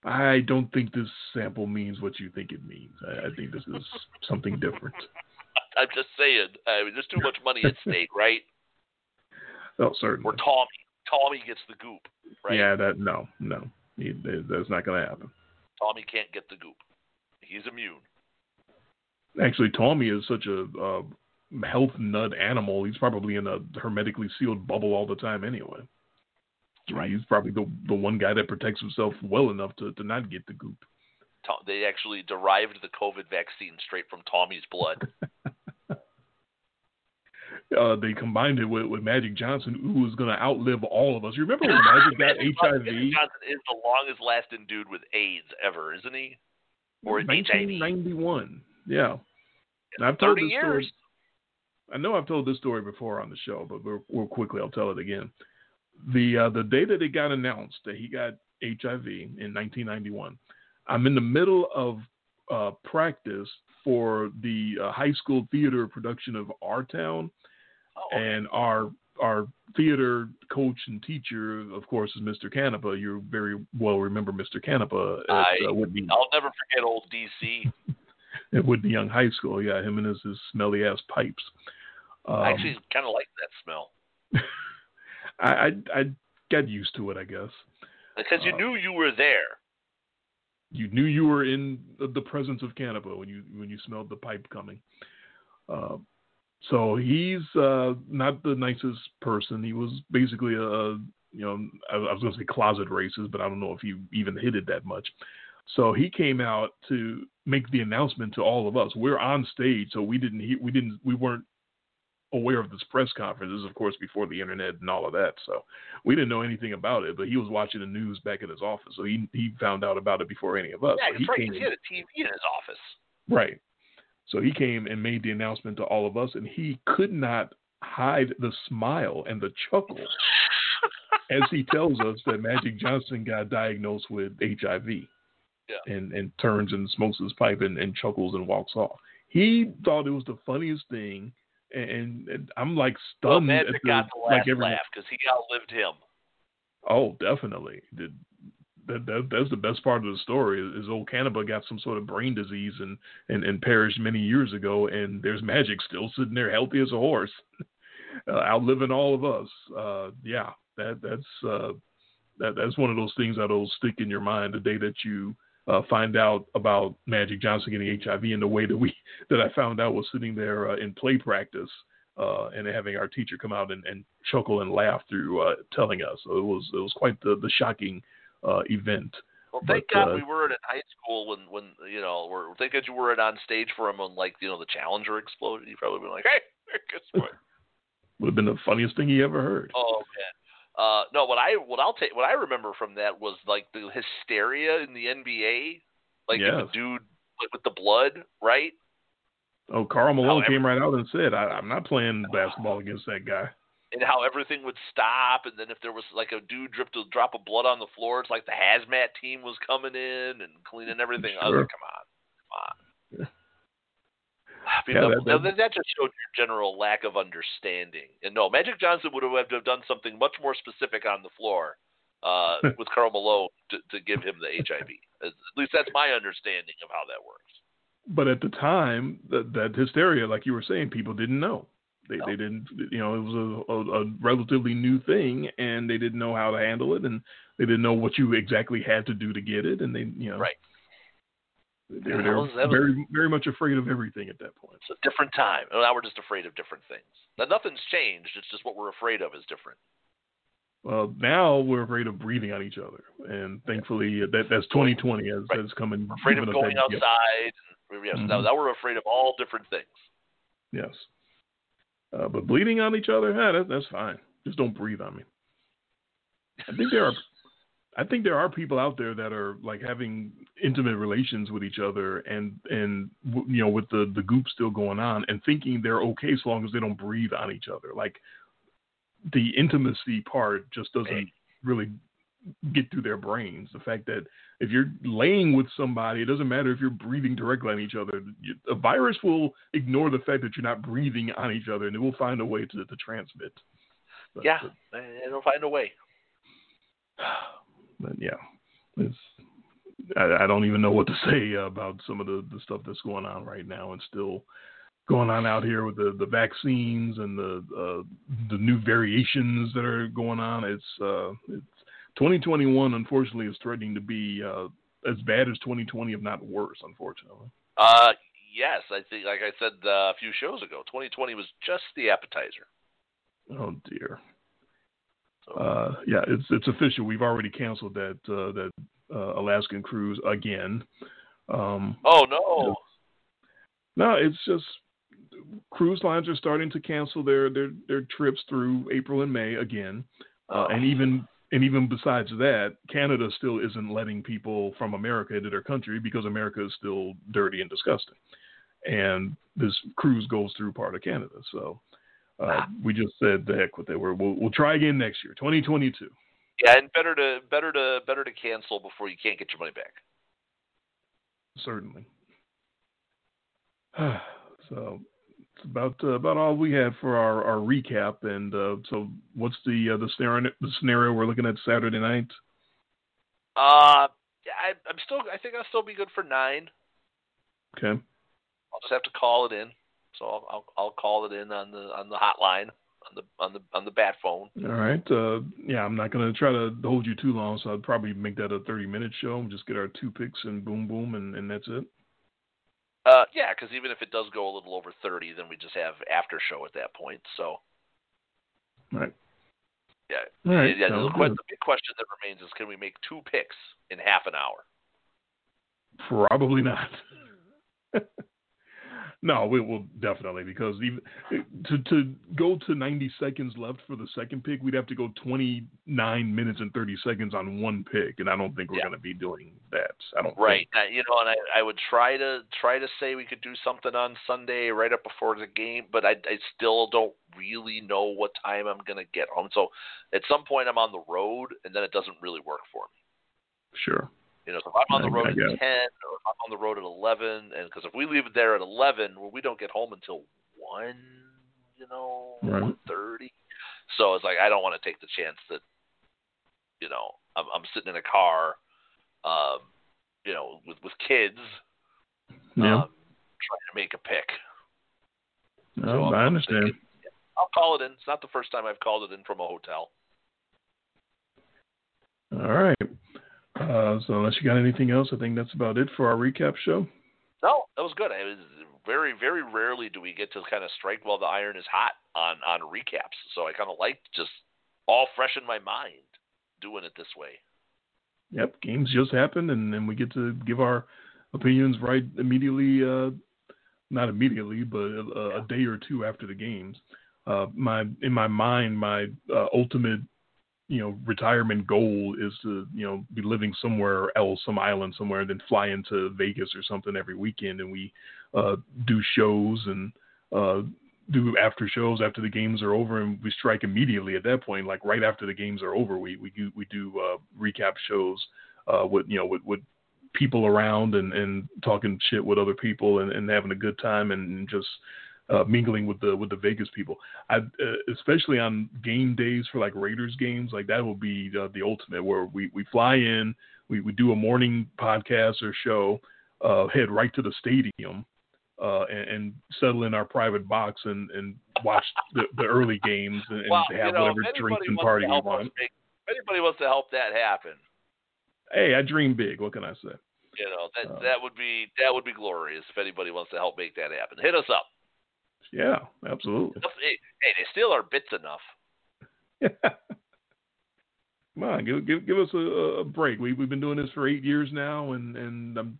I don't think this sample means what you think it means. I, I think this is something different. I'm just saying. I mean, there's too much money at stake, right? Oh, certainly. We're Tommy. Tommy gets the goop, right? Yeah, that no, no, he, that's not going to happen. Tommy can't get the goop. He's immune. Actually, Tommy is such a uh, health nut animal. He's probably in a hermetically sealed bubble all the time anyway. Right. He's probably the the one guy that protects himself well enough to, to not get the goop. They actually derived the COVID vaccine straight from Tommy's blood. uh, they combined it with, with Magic Johnson, who was going to outlive all of us. You remember when Magic got HIV? Magic Johnson is the longest lasting dude with AIDS ever, isn't he? Or 1991. Yeah. And I've told 30 years. Story. I know I've told this story before on the show, but real, real quickly I'll tell it again. The uh, the day that it got announced that he got HIV in 1991, I'm in the middle of uh, practice for the uh, high school theater production of Our Town, oh, and our our theater coach and teacher, of course, is Mr. Canepa. You very well remember Mr. Canepa at I, uh, I'll never forget old DC. At Whitney Young High School, yeah, him and his, his smelly ass pipes. Um, I actually kind of like that smell. I, I I got used to it, I guess. Because you uh, knew you were there. You knew you were in the presence of Canepa when you when you smelled the pipe coming. Uh, so he's uh, not the nicest person. He was basically a, you know, I, I was going to say closet racist, but I don't know if he even hit it that much. So he came out to make the announcement to all of us. We're on stage, so we didn't we didn't we weren't aware of this press conference. This is, of course, before the internet and all of that. So we didn't know anything about it. But he was watching the news back in his office, so he he found out about it before any of us. Yeah, so he, right, came, he had a TV in his office. Right. So he came and made the announcement to all of us, and he could not hide the smile and the chuckle as he tells us that Magic Johnson got diagnosed with HIV. Yeah. And and turns and smokes his pipe and, and chuckles and walks off. He thought it was the funniest thing, and, and I'm like stunned. Well, Magic the, got the last like laugh because he outlived him. Oh, definitely. Did that, that, that's the best part of the story is old Canepa got some sort of brain disease and, and, and perished many years ago and there's magic still sitting there healthy as a horse uh, outliving all of us uh, yeah that that's uh, that that's one of those things that'll stick in your mind the day that you uh, find out about Magic Johnson getting HIV and the way that we that I found out was sitting there uh, in play practice uh, and having our teacher come out and, and chuckle and laugh through uh, telling us. So it was it was quite the, the shocking uh, event. Well, thank but, God uh, we weren't in high school when, when you know, we're, thank God you weren't on stage for him when, like, you know, the Challenger exploded. You probably been like, hey, guess what? Would have been the funniest thing he ever heard. Oh man. Uh, no, what I what I'll take what I remember from that was like the hysteria in the NBA, like yes. the dude like, with the blood, right? Oh, Karl Malone came right out and said, I, "I'm not playing basketball against that guy." and how everything would stop, and then if there was like a dude dripped a drop of blood on the floor, it's like the hazmat team was coming in and cleaning everything. Sure. Like, come on, come on. Yeah. I mean, yeah, the, that, that, just showed your general lack of understanding. And no, Magic Johnson would have to have done something much more specific on the floor uh, with Karl Malone to, to give him the HIV. At least that's my understanding of how that works. But at the time, that, that hysteria, like you were saying, people didn't know. They no. they didn't you know it was a, a, a, relatively new thing and they didn't know how to handle it and they didn't know what you exactly had to do to get it and they you know right. They were, they were very very much afraid of everything at that point. It's a different time. Now we're just afraid of different things. Now nothing's changed. It's just what we're afraid of is different. Well, now we're afraid of breathing on each other, and thankfully that that's 2020 has right. has come in. We're afraid of going outside. Yes, mm-hmm. now, now we're afraid of all different things. Yes. Uh, but bleeding on each other, yeah, that, that's fine. Just don't breathe on me. I think there are, I think there are people out there that are like having intimate relations with each other, and and you know with the the goop still going on, and thinking they're okay so long as they don't breathe on each other. Like the intimacy part just doesn't really get through their brains. The fact that if you're laying with somebody, it doesn't matter if you're breathing directly on each other. A virus will ignore the fact that you're not breathing on each other, and it will find a way to, to transmit. But, yeah, but, it'll find a way. But yeah, it's. I, I don't even know what to say about some of the, the stuff that's going on right now, and still going on out here with the, the vaccines and the uh, the new variations that are going on. It's uh, it's 2021. Unfortunately, is threatening to be uh, as bad as 2020, if not worse. Unfortunately. Uh, yes, I think, like I said uh, a few shows ago, 2020 was just the appetizer. Oh dear. Uh, yeah, it's it's official. We've already canceled that uh, that uh, Alaskan cruise again. Um, oh no! No, it's just cruise lines are starting to cancel their their, their trips through April and May again, uh, and even and even besides that, Canada still isn't letting people from America into their country because America is still dirty and disgusting, and this cruise goes through part of Canada. So uh, ah. we just said the heck with it. We're, we'll we'll try again next year, 2022. Yeah, and better to better to better to cancel before you can't get your money back. Certainly. so it's about uh, about all we had for our, our recap. And uh, so, what's the uh, the scenario the scenario we're looking at Saturday night? Uh, I, I'm still. I think I'll still be good for nine. Okay. I'll just have to call it in. So I'll I'll, I'll call it in on the on the hotline on the on the on the bat phone. All right. Uh, yeah, I'm not gonna try to hold you too long, so I'd probably make that a 30 minute show. and Just get our two picks and boom boom, and, and that's it. Uh, yeah, because even if it does go a little over 30, then we just have after show at that point. So. Right. Yeah. All right. Yeah. The, the big question that remains is, can we make two picks in half an hour? Probably not. No, we will definitely because even to to go to 90 seconds left for the second pick, we'd have to go 29 minutes and 30 seconds on one pick, and I don't think we're yeah. going to be doing that. I don't. Right. Think. you know, and I, I would try to try to say we could do something on Sunday right up before the game, but I, I still don't really know what time I'm going to get home. So at some point I'm on the road, and then it doesn't really work for me. Sure. You know, so if I'm on the road at 10 or if I'm on the road at 11, and because if we leave it there at 11, well, we don't get home until 1, you know, right. 1.30. So it's like I don't want to take the chance that, you know, I'm, I'm sitting in a car, um, you know, with, with kids, yeah. um, trying to make a pick. No, so I understand. Thinking, I'll call it in. It's not the first time I've called it in from a hotel. All right. Uh, so unless you got anything else, I think that's about it for our recap show. No, that was good. It was very, very rarely do we get to kind of strike while the iron is hot on on recaps. So I kind of like just all fresh in my mind doing it this way. Yep, games just happened, and then we get to give our opinions right immediately. Uh, not immediately, but a, a, day or two after the games. Uh, my in my mind, my uh, ultimate you know retirement goal is to you know be living somewhere else, some island somewhere, and then fly into Vegas or something every weekend, and we uh, do shows and uh, do after shows after the games are over, and we strike immediately at that point. Like right after the games are over, we we do we do uh, recap shows uh, with you know with, with people around and and talking shit with other people and, and having a good time and just uh, mingling with the with the Vegas people. I uh, especially on game days for like Raiders games, like that will be uh, the ultimate where we we fly in, we we do a morning podcast or show, uh, head right to the stadium. Uh, and, and, settle in our private box and, and watch the, the early games and, and well, have you know, whatever drinks and party we want. Make, if anybody wants to help that happen, hey, I dream big. What can I say? You know that uh, that would be that would be glorious if anybody wants to help make that happen. Hit us up. Yeah, absolutely. Hey, they still are bits enough. Come on, give give give us a, a break. We we've been doing this for eight years now, and and I'm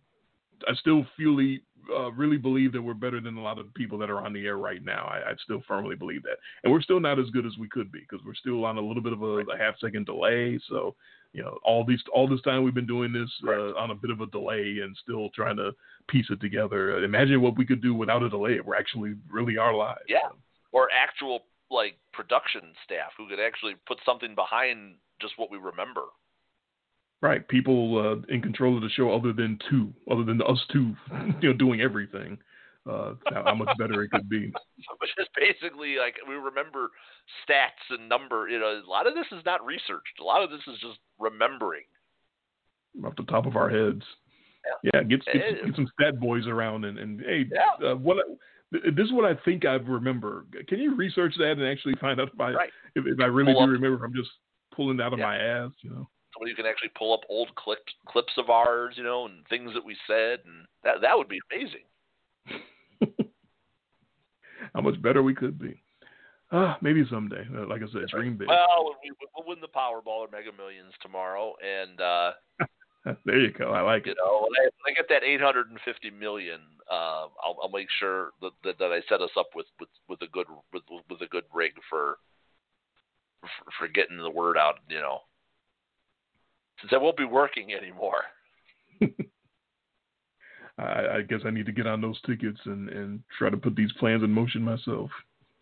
I still fully uh, really believe that we're better than a lot of people that are on the air right now. I, I still firmly believe that, and we're still not as good as we could be because we're still on a little bit of a, a half second delay. So you know, all these all this time we've been doing this uh, on a bit of a delay and still trying to piece it together. Imagine what we could do without a delay we're actually really our lives. Yeah, or actual like production staff who could actually put something behind just what we remember. Right, people uh, in control of the show other than two, other than us two, you know, doing everything uh, how much better it could be. Which is basically like we remember stats and number. You know, a lot of this is not researched. A lot of this is just remembering off the top of our heads. Yeah, yeah get, get, get, some stat boys around and, and hey, yeah. uh, what This is what I think I remember. Can you research that and actually find out if I right. if, if, I really pull do up. remember? I'm just pulling out of yeah. my ass, you know. Somebody who can actually pull up old clips clips of ours, you know, and things that we said, and that that would be amazing. How much better we could be. Uh, maybe someday. Uh, like I said, dream big. Well, we, will win the Powerball or Mega Millions tomorrow, and uh, there you go. I like you it. Know, when I, when I, get that 850 million, uh, I'll, I'll, make sure that, that, that I set us up with, with, with a good with, with a good rig for, for for getting the word out. You know, since I won't be working anymore. I, I guess I need to get on those tickets and, and try to put these plans in motion myself.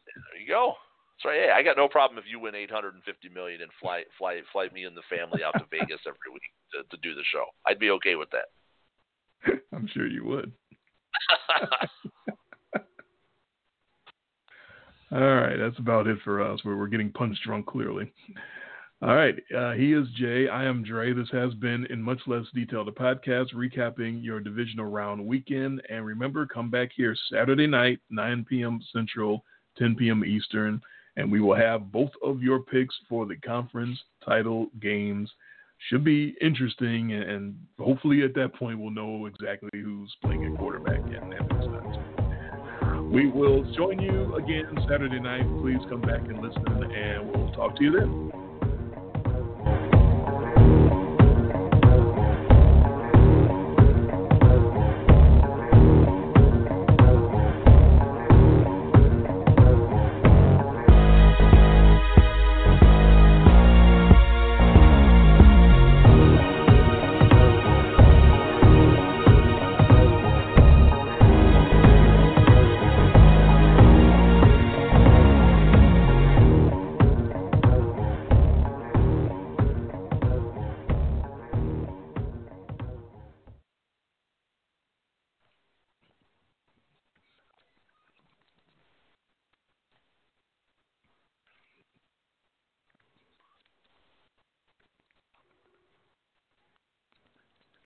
There you go. So hey, I got no problem if you win 850 million and fly fly fly me and the family out to Vegas every week to, to do the show. I'd be okay with that. I'm sure you would. All right, that's about it for us. Where we're getting punch drunk clearly. All right, uh, he is Jay. I am Dre. This has been in much less detail the podcast recapping your divisional round weekend. And remember, come back here Saturday night, 9 p.m. Central, 10 p.m. Eastern and we will have both of your picks for the conference title games. Should be interesting, and hopefully at that point we'll know exactly who's playing at quarterback We will join you again Saturday night. Please come back and listen, and we'll talk to you then.